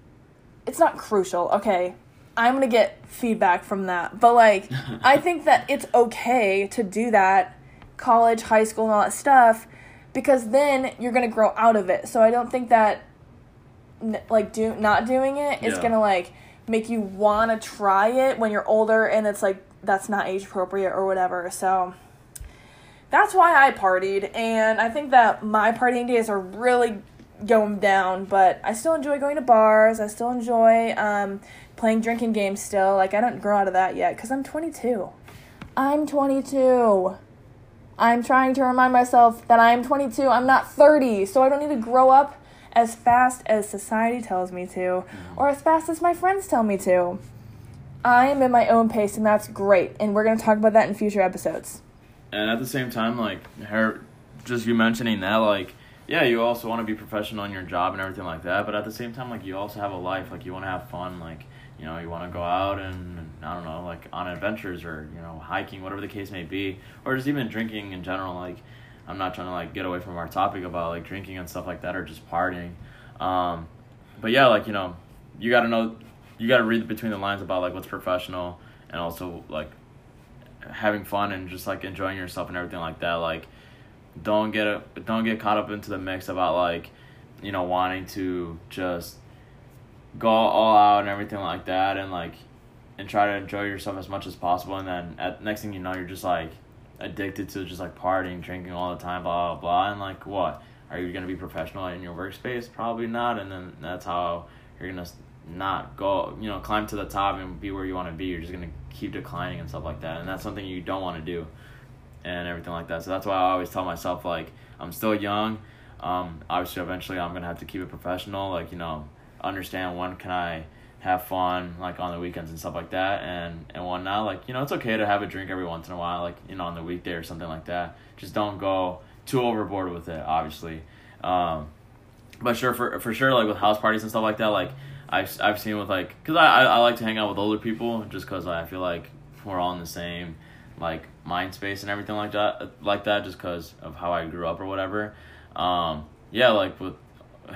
it's not crucial okay I'm gonna get feedback from that. But like, I think that it's okay to do that, college, high school, and all that stuff, because then you're gonna grow out of it. So I don't think that, like, do not doing it is yeah. gonna like make you wanna try it when you're older, and it's like that's not age appropriate or whatever. So that's why I partied, and I think that my partying days are really going down. But I still enjoy going to bars. I still enjoy. Um, playing drinking games still. Like, I don't grow out of that yet because I'm 22. I'm 22. I'm trying to remind myself that I'm 22. I'm not 30, so I don't need to grow up as fast as society tells me to mm-hmm. or as fast as my friends tell me to. I am in my own pace, and that's great. And we're going to talk about that in future episodes. And at the same time, like, her, just you mentioning that, like, yeah, you also want to be professional in your job and everything like that, but at the same time, like, you also have a life. Like, you want to have fun. Like, you know you want to go out and I don't know like on adventures or you know hiking whatever the case may be or just even drinking in general like I'm not trying to like get away from our topic about like drinking and stuff like that or just partying. Um, but yeah like you know you got to know you got to read between the lines about like what's professional and also like having fun and just like enjoying yourself and everything like that. Like don't get a, don't get caught up into the mix about like you know wanting to just go all out and everything like that and like and try to enjoy yourself as much as possible and then at next thing you know you're just like addicted to just like partying drinking all the time blah blah blah and like what? Are you gonna be professional in your workspace? Probably not and then that's how you're gonna not go you know climb to the top and be where you want to be. You're just gonna keep declining and stuff like that and that's something you don't want to do and everything like that. So that's why i always tell myself like i'm still young. Um, obviously eventually i'm gonna have to keep it professional like you know understand when can I have fun like on the weekends and stuff like that and and whatnot like you know it's okay to have a drink every once in a while like you know on the weekday or something like that. Just don't go too overboard with it obviously. Um but sure for for sure like with house parties and stuff like that like I've I've seen with like because I, I I like to hang out with older people just because I feel like we're all in the same like mind space and everything like that like that just because of how I grew up or whatever. Um yeah like with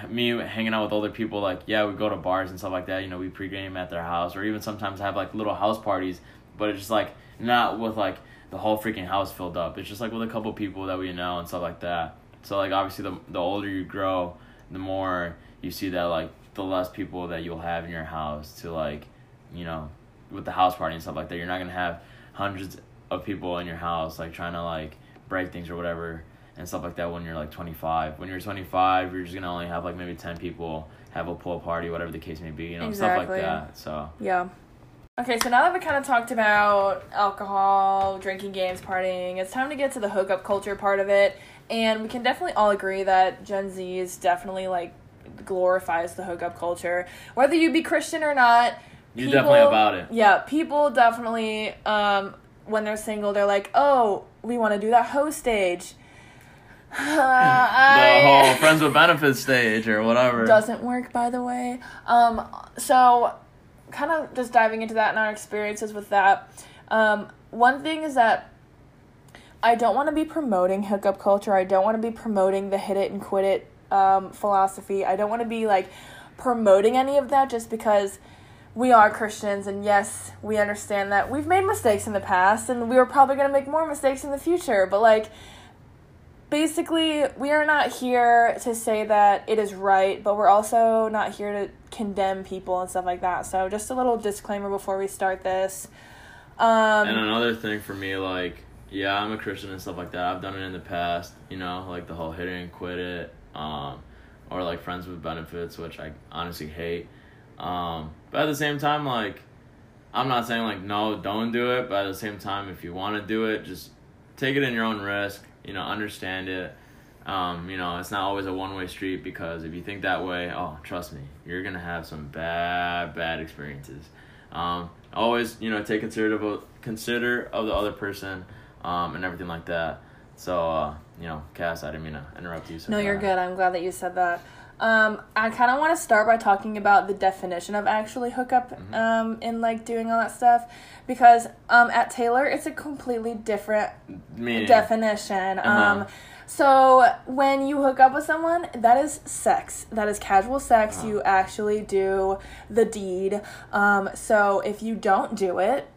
me hanging out with older people, like yeah, we go to bars and stuff like that. You know, we pregame at their house, or even sometimes have like little house parties. But it's just like not with like the whole freaking house filled up. It's just like with a couple people that we know and stuff like that. So like obviously the the older you grow, the more you see that like the less people that you'll have in your house to like, you know, with the house party and stuff like that. You're not gonna have hundreds of people in your house like trying to like break things or whatever and stuff like that when you're like 25. When you're 25, you're just gonna only have like maybe 10 people have a pool party, whatever the case may be, you know, Exactly. stuff like that. So Yeah. Okay, so now that we kind of talked about alcohol, drinking games, partying, it's time to get to the hookup culture part of it. And we can definitely all agree that Gen Z is definitely like glorifies the hookup culture. Whether you be Christian or not, you're definitely about it. Yeah, people definitely um when they're single, they're like, "Oh, we want to do that hoe stage." The whole friends with benefits stage or whatever. doesn't work by the way. Um so kind of just diving into that and our experiences with that. Um one thing is that i don't want to be promoting hookup culture. I don't want to be promoting the hit it and quit it um, philosophy. I don't want to be like promoting any of that just because we are christians and yes we understand that we've made mistakes in the past and we are probably going to make more mistakes in the future. But like basically we are not here to say that it is right but we're also not here to condemn people and stuff like that so just a little disclaimer before we start this um And another thing for me, like, yeah, I'm a Christian and stuff like that. I've done it in the past, you know, like the whole hit it and quit it, um, or like friends with benefits, which I honestly hate. Um, but at the same time, like, I'm not saying like no, don't do it. But at the same time, if you want to do it, just take it in your own risk. You know, understand it. Um, you know, it's not always a one way street because if you think that way, oh, trust me, you're gonna have some bad, bad experiences. Um, always, you know, take consider of consider of the other person, um, and everything like that. So, uh, you know, Cass, I didn't mean to interrupt you. So no you're uh, good i'm glad that you said that um i kind of want to start by talking about the definition of actually hookup Mhm. um in like doing all that stuff because um at taylor it's a completely different Meaning, definition. Uh-huh. Um, so when you hook up with someone, that is sex. That is casual sex. Uh-huh. You actually do the deed. Um, so if you don't do it,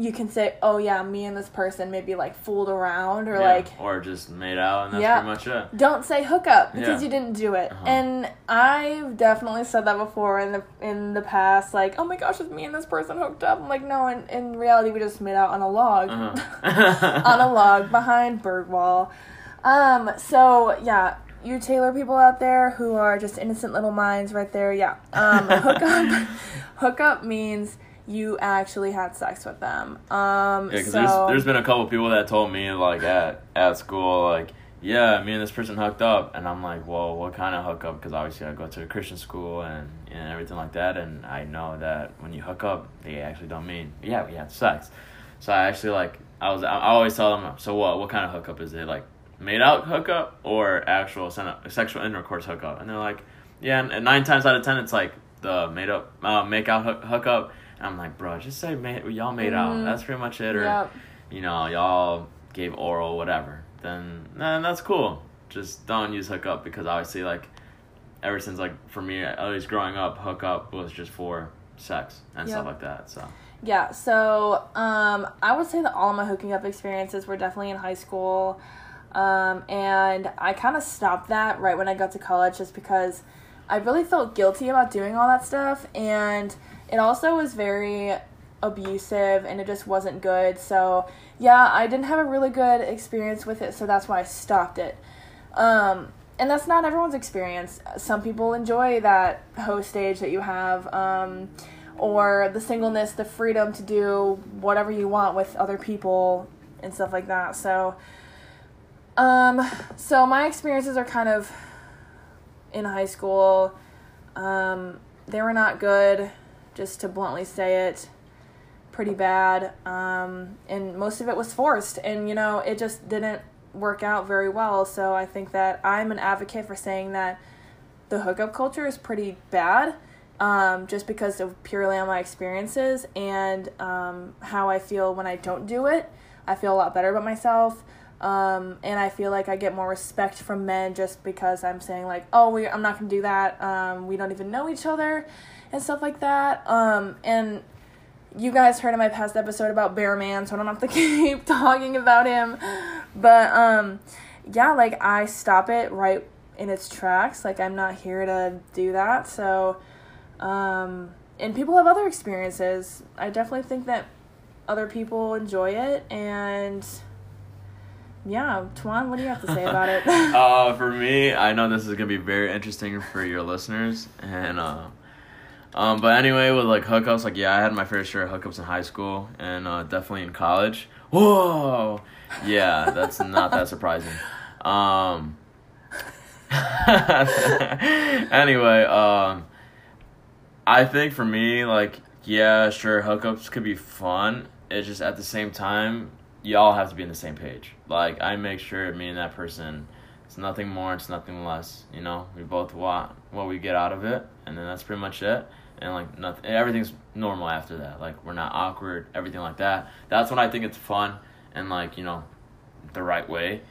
you can say, "Oh yeah, me and this person maybe like fooled around," or yeah, like, or just made out, and that's Yeah. pretty much it. "Don't say hookup because Yeah. you didn't do it." Uh-huh. And I've definitely said that before in the in the past, like, "Oh my gosh, is me and this person hooked up?" I'm like, "No." In, in reality, we just made out on a log. Uh-huh. on a log behind Bergwall. Um, so yeah, you Taylor people out there who are just innocent little minds right there, yeah. Um, Hook up means you actually had sex with them. Um Yeah, because so there's, there's been a couple people that told me like at at school like yeah me and this person hooked up. And I'm like well what kind of hookup? Because obviously I go to a Christian school and and everything like that. And I know that when you hook up they actually don't mean yeah we had sex. So I actually like I was I always tell them so what what kind of hookup? Is it like made out hookup or actual sexual intercourse hookup? And they're like yeah and, and nine times out of ten it's like the made up uh, make out hook, hookup and I'm like bro just say made, y'all made out Mhm. that's pretty much it or Yep. you know, y'all gave oral, whatever, then then that's cool. Just don't use hookup because obviously, like, ever since like for me, at least growing up, hookup was just for sex and Yep. stuff like that. So Yeah, so um, I would say that all my hooking up experiences were definitely in high school. Um, and I kind of stopped that right when I got to college just because I really felt guilty about doing all that stuff. And it also was very abusive and it just wasn't good. So, yeah, I didn't have a really good experience with it. So that's why I stopped it. Um, and that's not everyone's experience. Some people enjoy that host stage that you have. Um, or the singleness, the freedom to do whatever you want with other people and stuff like that. So, um, so my experiences are kind of in high school. Um, they were not good, just to bluntly say it. Pretty bad. Um, and most of it was forced, and you know, it just didn't work out very well. So I think that I'm an advocate for saying that the hookup culture is pretty bad um, just because of purely on my experiences and um, how I feel when I don't do it. I feel a lot better about myself. Um, and I feel like I get more respect from men just because I'm saying like, oh, we, I'm not gonna do that. Um, we don't even know each other, and stuff like that. Um, and you guys heard in my past episode about Bear Man, so I don't have to keep talking about him. But um, yeah, like I stop it right in its tracks. Like I'm not here to do that. So, um, and people have other experiences. I definitely think that other people enjoy it and yeah, Tuan, what do you have to say about it? uh, for me, I know this is gonna be very interesting for your listeners, and uh, um, but anyway, with like hookups, like yeah, I had my fair share of hookups in high school and uh, definitely in college. Whoa, yeah, that's not that surprising. Um, anyway, um, I think for me, like yeah, sure, hookups could be fun. It's just at the same time, y'all have to be on the same page. Like I make sure me and that person, it's nothing more, it's nothing less. You know, we both want what we get out of it, and then that's pretty much it. And like nothing, everything's normal after that. Like we're not awkward, everything like that. That's when I think it's fun and like you know, the right way.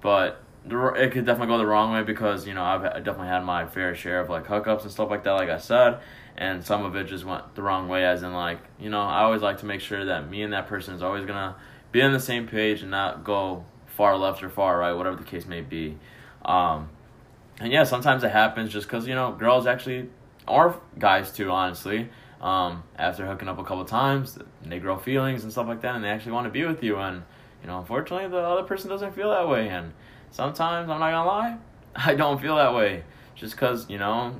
But it could definitely go the wrong way because you know I've definitely had my fair share of like hookups and stuff like that. Like I said, and some of it just went the wrong way. As in like you know I always like to make sure that me and that person is always gonna be on the same page and not go far left or far right, whatever the case may be. Um, and yeah, sometimes it happens just because, you know, girls actually are guys too, honestly. Um, after hooking up a couple times, they grow feelings and stuff like that, and they actually want to be with you. And, you know, unfortunately, the other person doesn't feel that way. And sometimes, I'm not gonna lie, I don't feel that way. Just because, you know,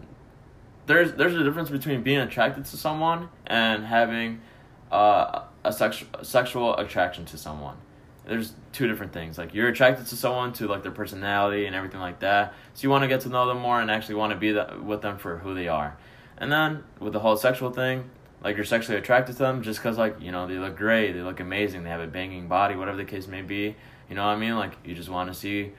there's there's a difference between being attracted to someone and having uh, a sex- sexual attraction to someone. There's two different things. Like you're attracted to someone to like their personality and everything like that. So you want to get to know them more and actually want to be the, with them for who they are. And then with the whole sexual thing, like you're sexually attracted to them just because like you know they look great, they look amazing, they have a banging body, whatever the case may be. You know what I mean? Like you just want to see,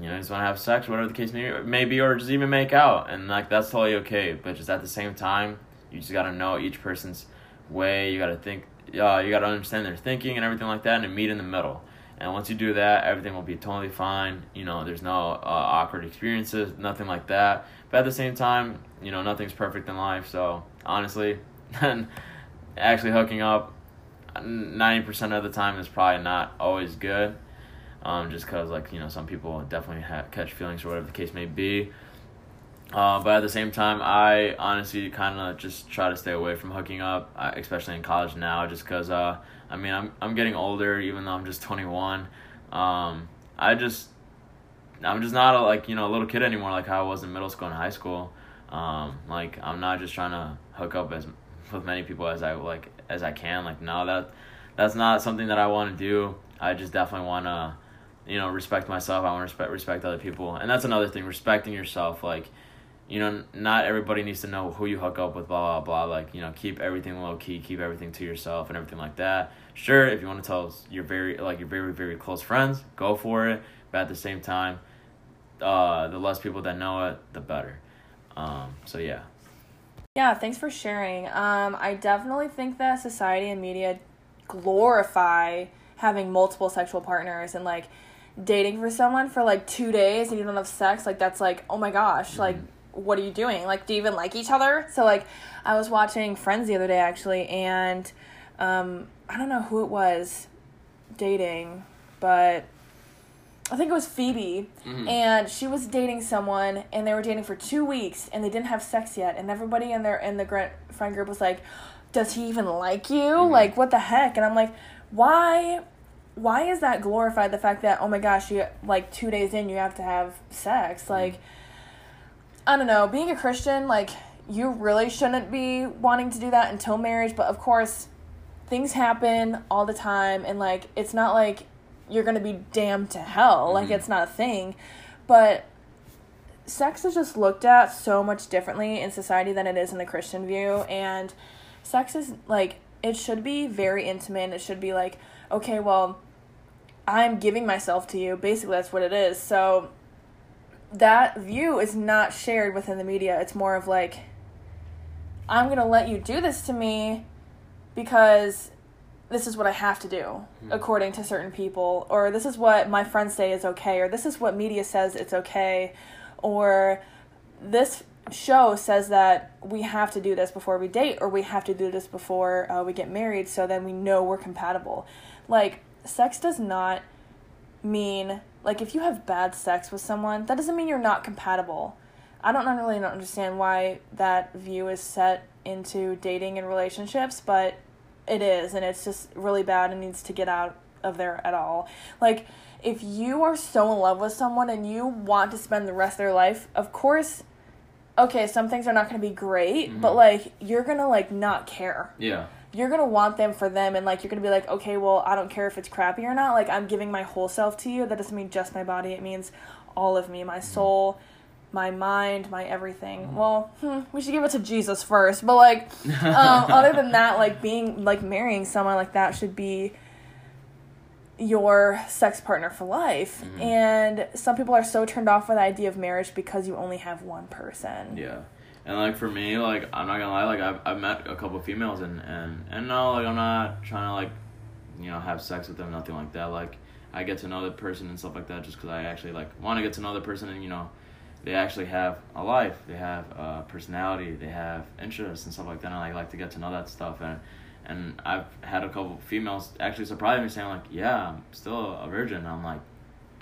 you know, just want to have sex, whatever the case may, be, or just even make out, and like that's totally okay. But just at the same time, you just gotta know each person's way. You gotta think uh, you got to understand their thinking and everything like that, and meet in the middle. And once you do that, everything will be totally fine. You know, there's no uh, awkward experiences, nothing like that. But at the same time, you know, nothing's perfect in life. So honestly, actually hooking up, ninety percent of the time is probably not always good. Um, just because like you know some people definitely ha- catch feelings or whatever the case may be. Uh, but at the same time, I honestly kind of just try to stay away from hooking up, uh, especially in college now, just because, uh, I mean, I'm, I'm getting older, even though I'm just 21. Um, I just, I'm just not a, like, you know, a little kid anymore, like how I was in middle school and high school. Um, like, I'm not just trying to hook up as, with many people as I, like, as I can. Like, no, that, that's not something that I want to do. I just definitely want to, you know, respect myself. I want to respect, respect other people. And that's another thing, respecting yourself, like, you know, not everybody needs to know who you hook up with, blah, blah, blah. Like, you know, keep everything low key, keep everything to yourself and everything like that. Sure, if you want to tell your very, like, your very, very close friends, go for it. But at the same time, uh, the less people that know it, the better. Um, so, yeah. Yeah, thanks for sharing. Um, I definitely think that society and media glorify having multiple sexual partners and, like, dating for someone for like two days and you don't have sex like that's like oh my gosh mm-hmm. like what are you doing? Like, do you even like each other? So, like, I was watching Friends the other day actually, and um, I don't know who it was dating, but I think it was Phoebe, mm-hmm. and she was dating someone, and they were dating for two weeks, and they didn't have sex yet, and everybody in their in the friend group was like, "Does he even like you? Mm-hmm. Like, what the heck?" And I'm like, "Why?" Why is that glorified? The fact that oh my gosh, you like two days in you have to have sex, like. I don't know, being a Christian, like, you really shouldn't be wanting to do that until marriage, but of course, things happen all the time, and, like, it's not like you're gonna be damned to hell. Mm-hmm. Like, it's not a thing. But sex is just looked at so much differently in society than it is in the Christian view, and sex is, like, it should be very intimate. It should be like, okay, well, I'm giving myself to you. Basically, that's what it is. So, that view is not shared within the media. It's more of like, I'm going to let you do this to me because this is what I have to do according to certain people, or this is what my friends say is okay, or this is what media says it's okay, or this show says that we have to do this before we date, or we have to do this before uh, we get married, so then we know we're compatible. Like, sex does not mean, like, if you have bad sex with someone, that doesn't mean you're not compatible. I don't really understand why that view is set into dating and relationships, but it is, and it's just really bad and needs to get out of there at all. Like, if you are so in love with someone and you want to spend the rest of their life, of course, okay, some things are not going to be great, but like, you're going to like not care. Yeah. You're going to want them for them, and like, you're going to be like, okay, well, I don't care if it's crappy or not. Like, I'm giving my whole self to you. That doesn't mean just my body, it means all of me, my soul. My mind, my everything. Well, hmm, we should give it to Jesus first. But like, um, other than that, like being like marrying someone like that should be your sex partner for life. Mm-hmm. And some people are so turned off by the idea of marriage because you only have one person. Yeah. And like for me, like I'm not gonna lie, like I've, I've met a couple females and and and no, like I'm not trying to like, you know, have sex with them, nothing like that. Like I get to know the person and stuff like that, just because I actually like want to get to know the person and you know, they actually have a life, they have a personality, they have interests and stuff like that. And I like to get to know that stuff and. And I've had a couple females actually surprise me saying like, "Yeah, I'm still a virgin." And I'm like,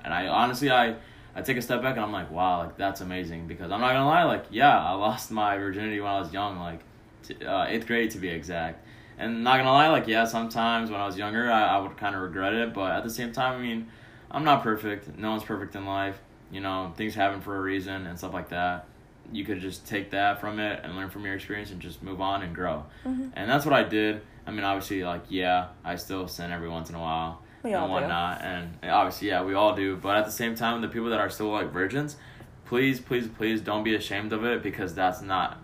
and I honestly I I take a step back and I'm like, wow, like that's amazing because I'm not gonna lie, like yeah, I lost my virginity when I was young, like t- uh, eighth grade to be exact. And not gonna lie, like yeah, sometimes when I was younger, I, I would kind of regret it, but at the same time, I mean, I'm not perfect. No one's perfect in life. You know, things happen for a reason and stuff like that. You could just take that from it and learn from your experience and just move on and grow. Mm-hmm. And that's what I did. I mean, obviously, like yeah, I still sin every once in a while We and do. whatnot. And obviously, yeah, we all do. But at the same time, the people that are still like virgins, please, please, please don't be ashamed of it because that's not.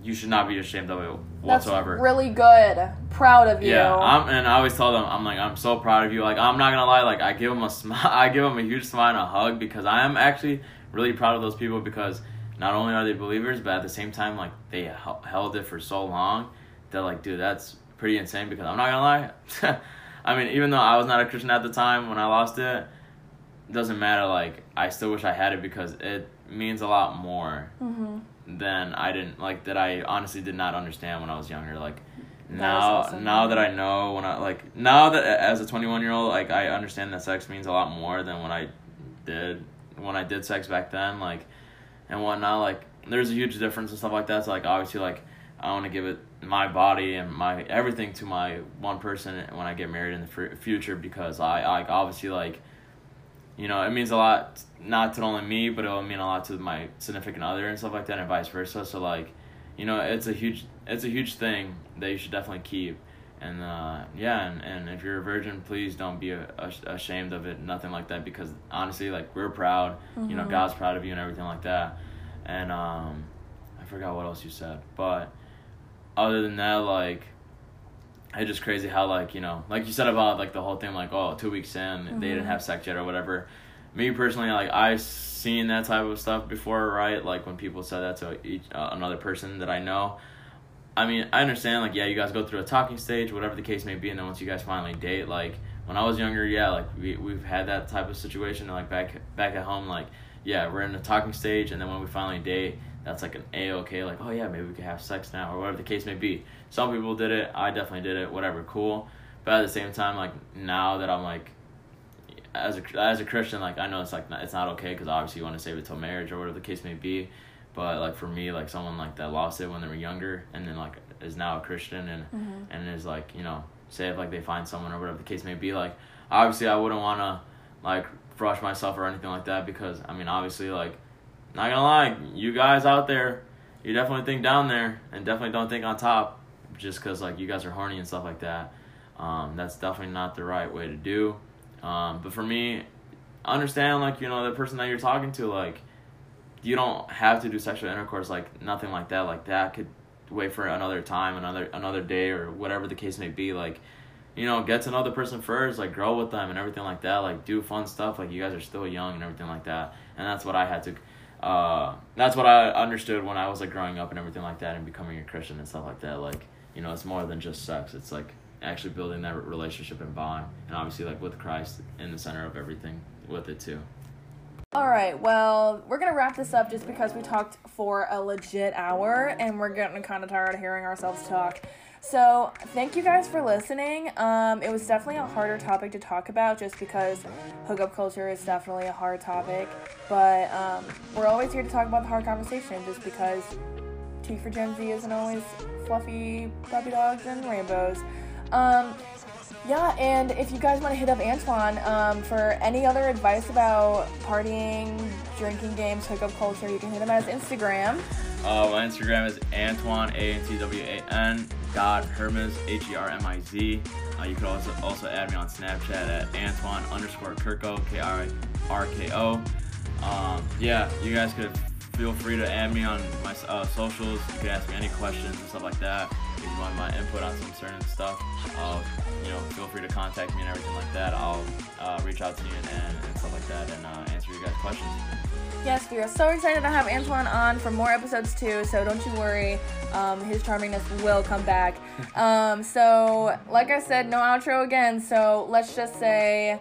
You should not be ashamed of it That's whatsoever. really good. Proud of you. yeah, I'm, and I always tell them, I'm like, I'm so proud of you. Like, I'm not gonna lie, like, I give them a smile, I give them a huge smile and a hug because I am actually really proud of those people because not only are they believers, but at the same time, like, they hel- held it for so long that, like, dude, that's pretty insane because I'm not gonna lie. I mean, even though I was not a Christian at the time when I lost it, doesn't matter. Like, I still wish I had it because it means a lot more hmm than I didn't like that I honestly did not understand when I was younger. Like That now awesome. now that I know when I like now that as a 21 year old like I understand that sex means a lot more than when I did when I did sex back then like and whatnot like there's a huge difference and stuff like that so like obviously like I want to give it my body and my everything to my one person when I get married in the future because I like obviously like you know, it means a lot not to only me, but it'll mean a lot to my significant other and stuff like that, and vice versa. So like, you know, it's a huge it's a huge thing that you should definitely keep. And uh, yeah, and, and if you're a virgin, please don't be a, a, ashamed of it, nothing like that, because honestly, like we're proud, you know, Mhm. God's proud of you and everything like that. And um, I forgot what else you said, but other than that, like it's just crazy how like you know like you said about like the whole thing like oh two weeks in they didn't Mhm. have sex yet or whatever. Me personally like i've seen that type of stuff before right? Like when people said that to each uh, another person that i know. I mean i understand like yeah you guys go through a talking stage whatever the case may be and then once you guys finally date like when i was younger yeah like we, we've had that type of situation like back back at home like yeah we're in the talking stage and then when we finally date that's like an a-okay like oh yeah maybe we could have sex now or whatever the case may be. Some people did it i definitely did it whatever cool. But at the same time like now that i'm like as a as a christian like i know it's like not, it's not okay because obviously you want to save it till marriage or whatever the case may be. But like for me like someone like that lost it when they were younger and then like is now a christian and Mhm. and is like you know say if like they find someone or whatever the case may be like obviously i wouldn't want to like rush myself or anything like that because i mean obviously like not gonna lie you guys out there you definitely think down there and definitely don't think on top just because like you guys are horny and stuff like that. Um, that's definitely not the right way to do. Um, but for me understand like you know the person that you're talking to like you don't have to do sexual intercourse like nothing like that. Like that could wait for another time another another day or whatever the case may be. Like you know get to know the person first like grow with them and everything like that. Like do fun stuff. Like you guys are still young and everything like that. And that's what i had to uh that's what i understood when i was like growing up and everything like that and becoming a christian and stuff like that like you know it's more than just sex it's like actually building that relationship and bond, and obviously like with Christ in the center of everything with it too. All right, well, we're gonna wrap this up just because we talked for a legit hour and we're getting kind of tired of hearing ourselves talk. So, thank you guys for listening. Um, it was definitely a harder topic to talk about just because hookup culture is definitely a hard topic. But um, we're always here to talk about the hard conversation just because T for Gen Z isn't always fluffy puppy dogs and rainbows. Um, yeah, and if you guys want to hit up Antoine um, for any other advice about partying, drinking games, hookup culture, you can hit him at his Instagram. Uh, my Instagram is Antwan A N T W A N dot Hermiz H E R M I Z. Uh, you can also also add me on Snapchat at Antwan underscore Kirko K R R K O. Um, yeah, you guys could feel free to add me on my uh, socials. You can ask me any questions and stuff like that. If you want my input on some certain stuff, uh, you know, feel free to contact me and everything like that. I'll uh, reach out to you and, and, and stuff like that and uh, answer your guys' questions. Yes, we are so excited to have Antwan on for more episodes too, so don't you worry. Um, his charmingness will come back. Um, so, like I said, no outro again, so let's just say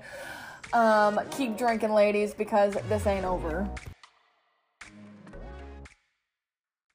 um, keep drinking, ladies, because this ain't over.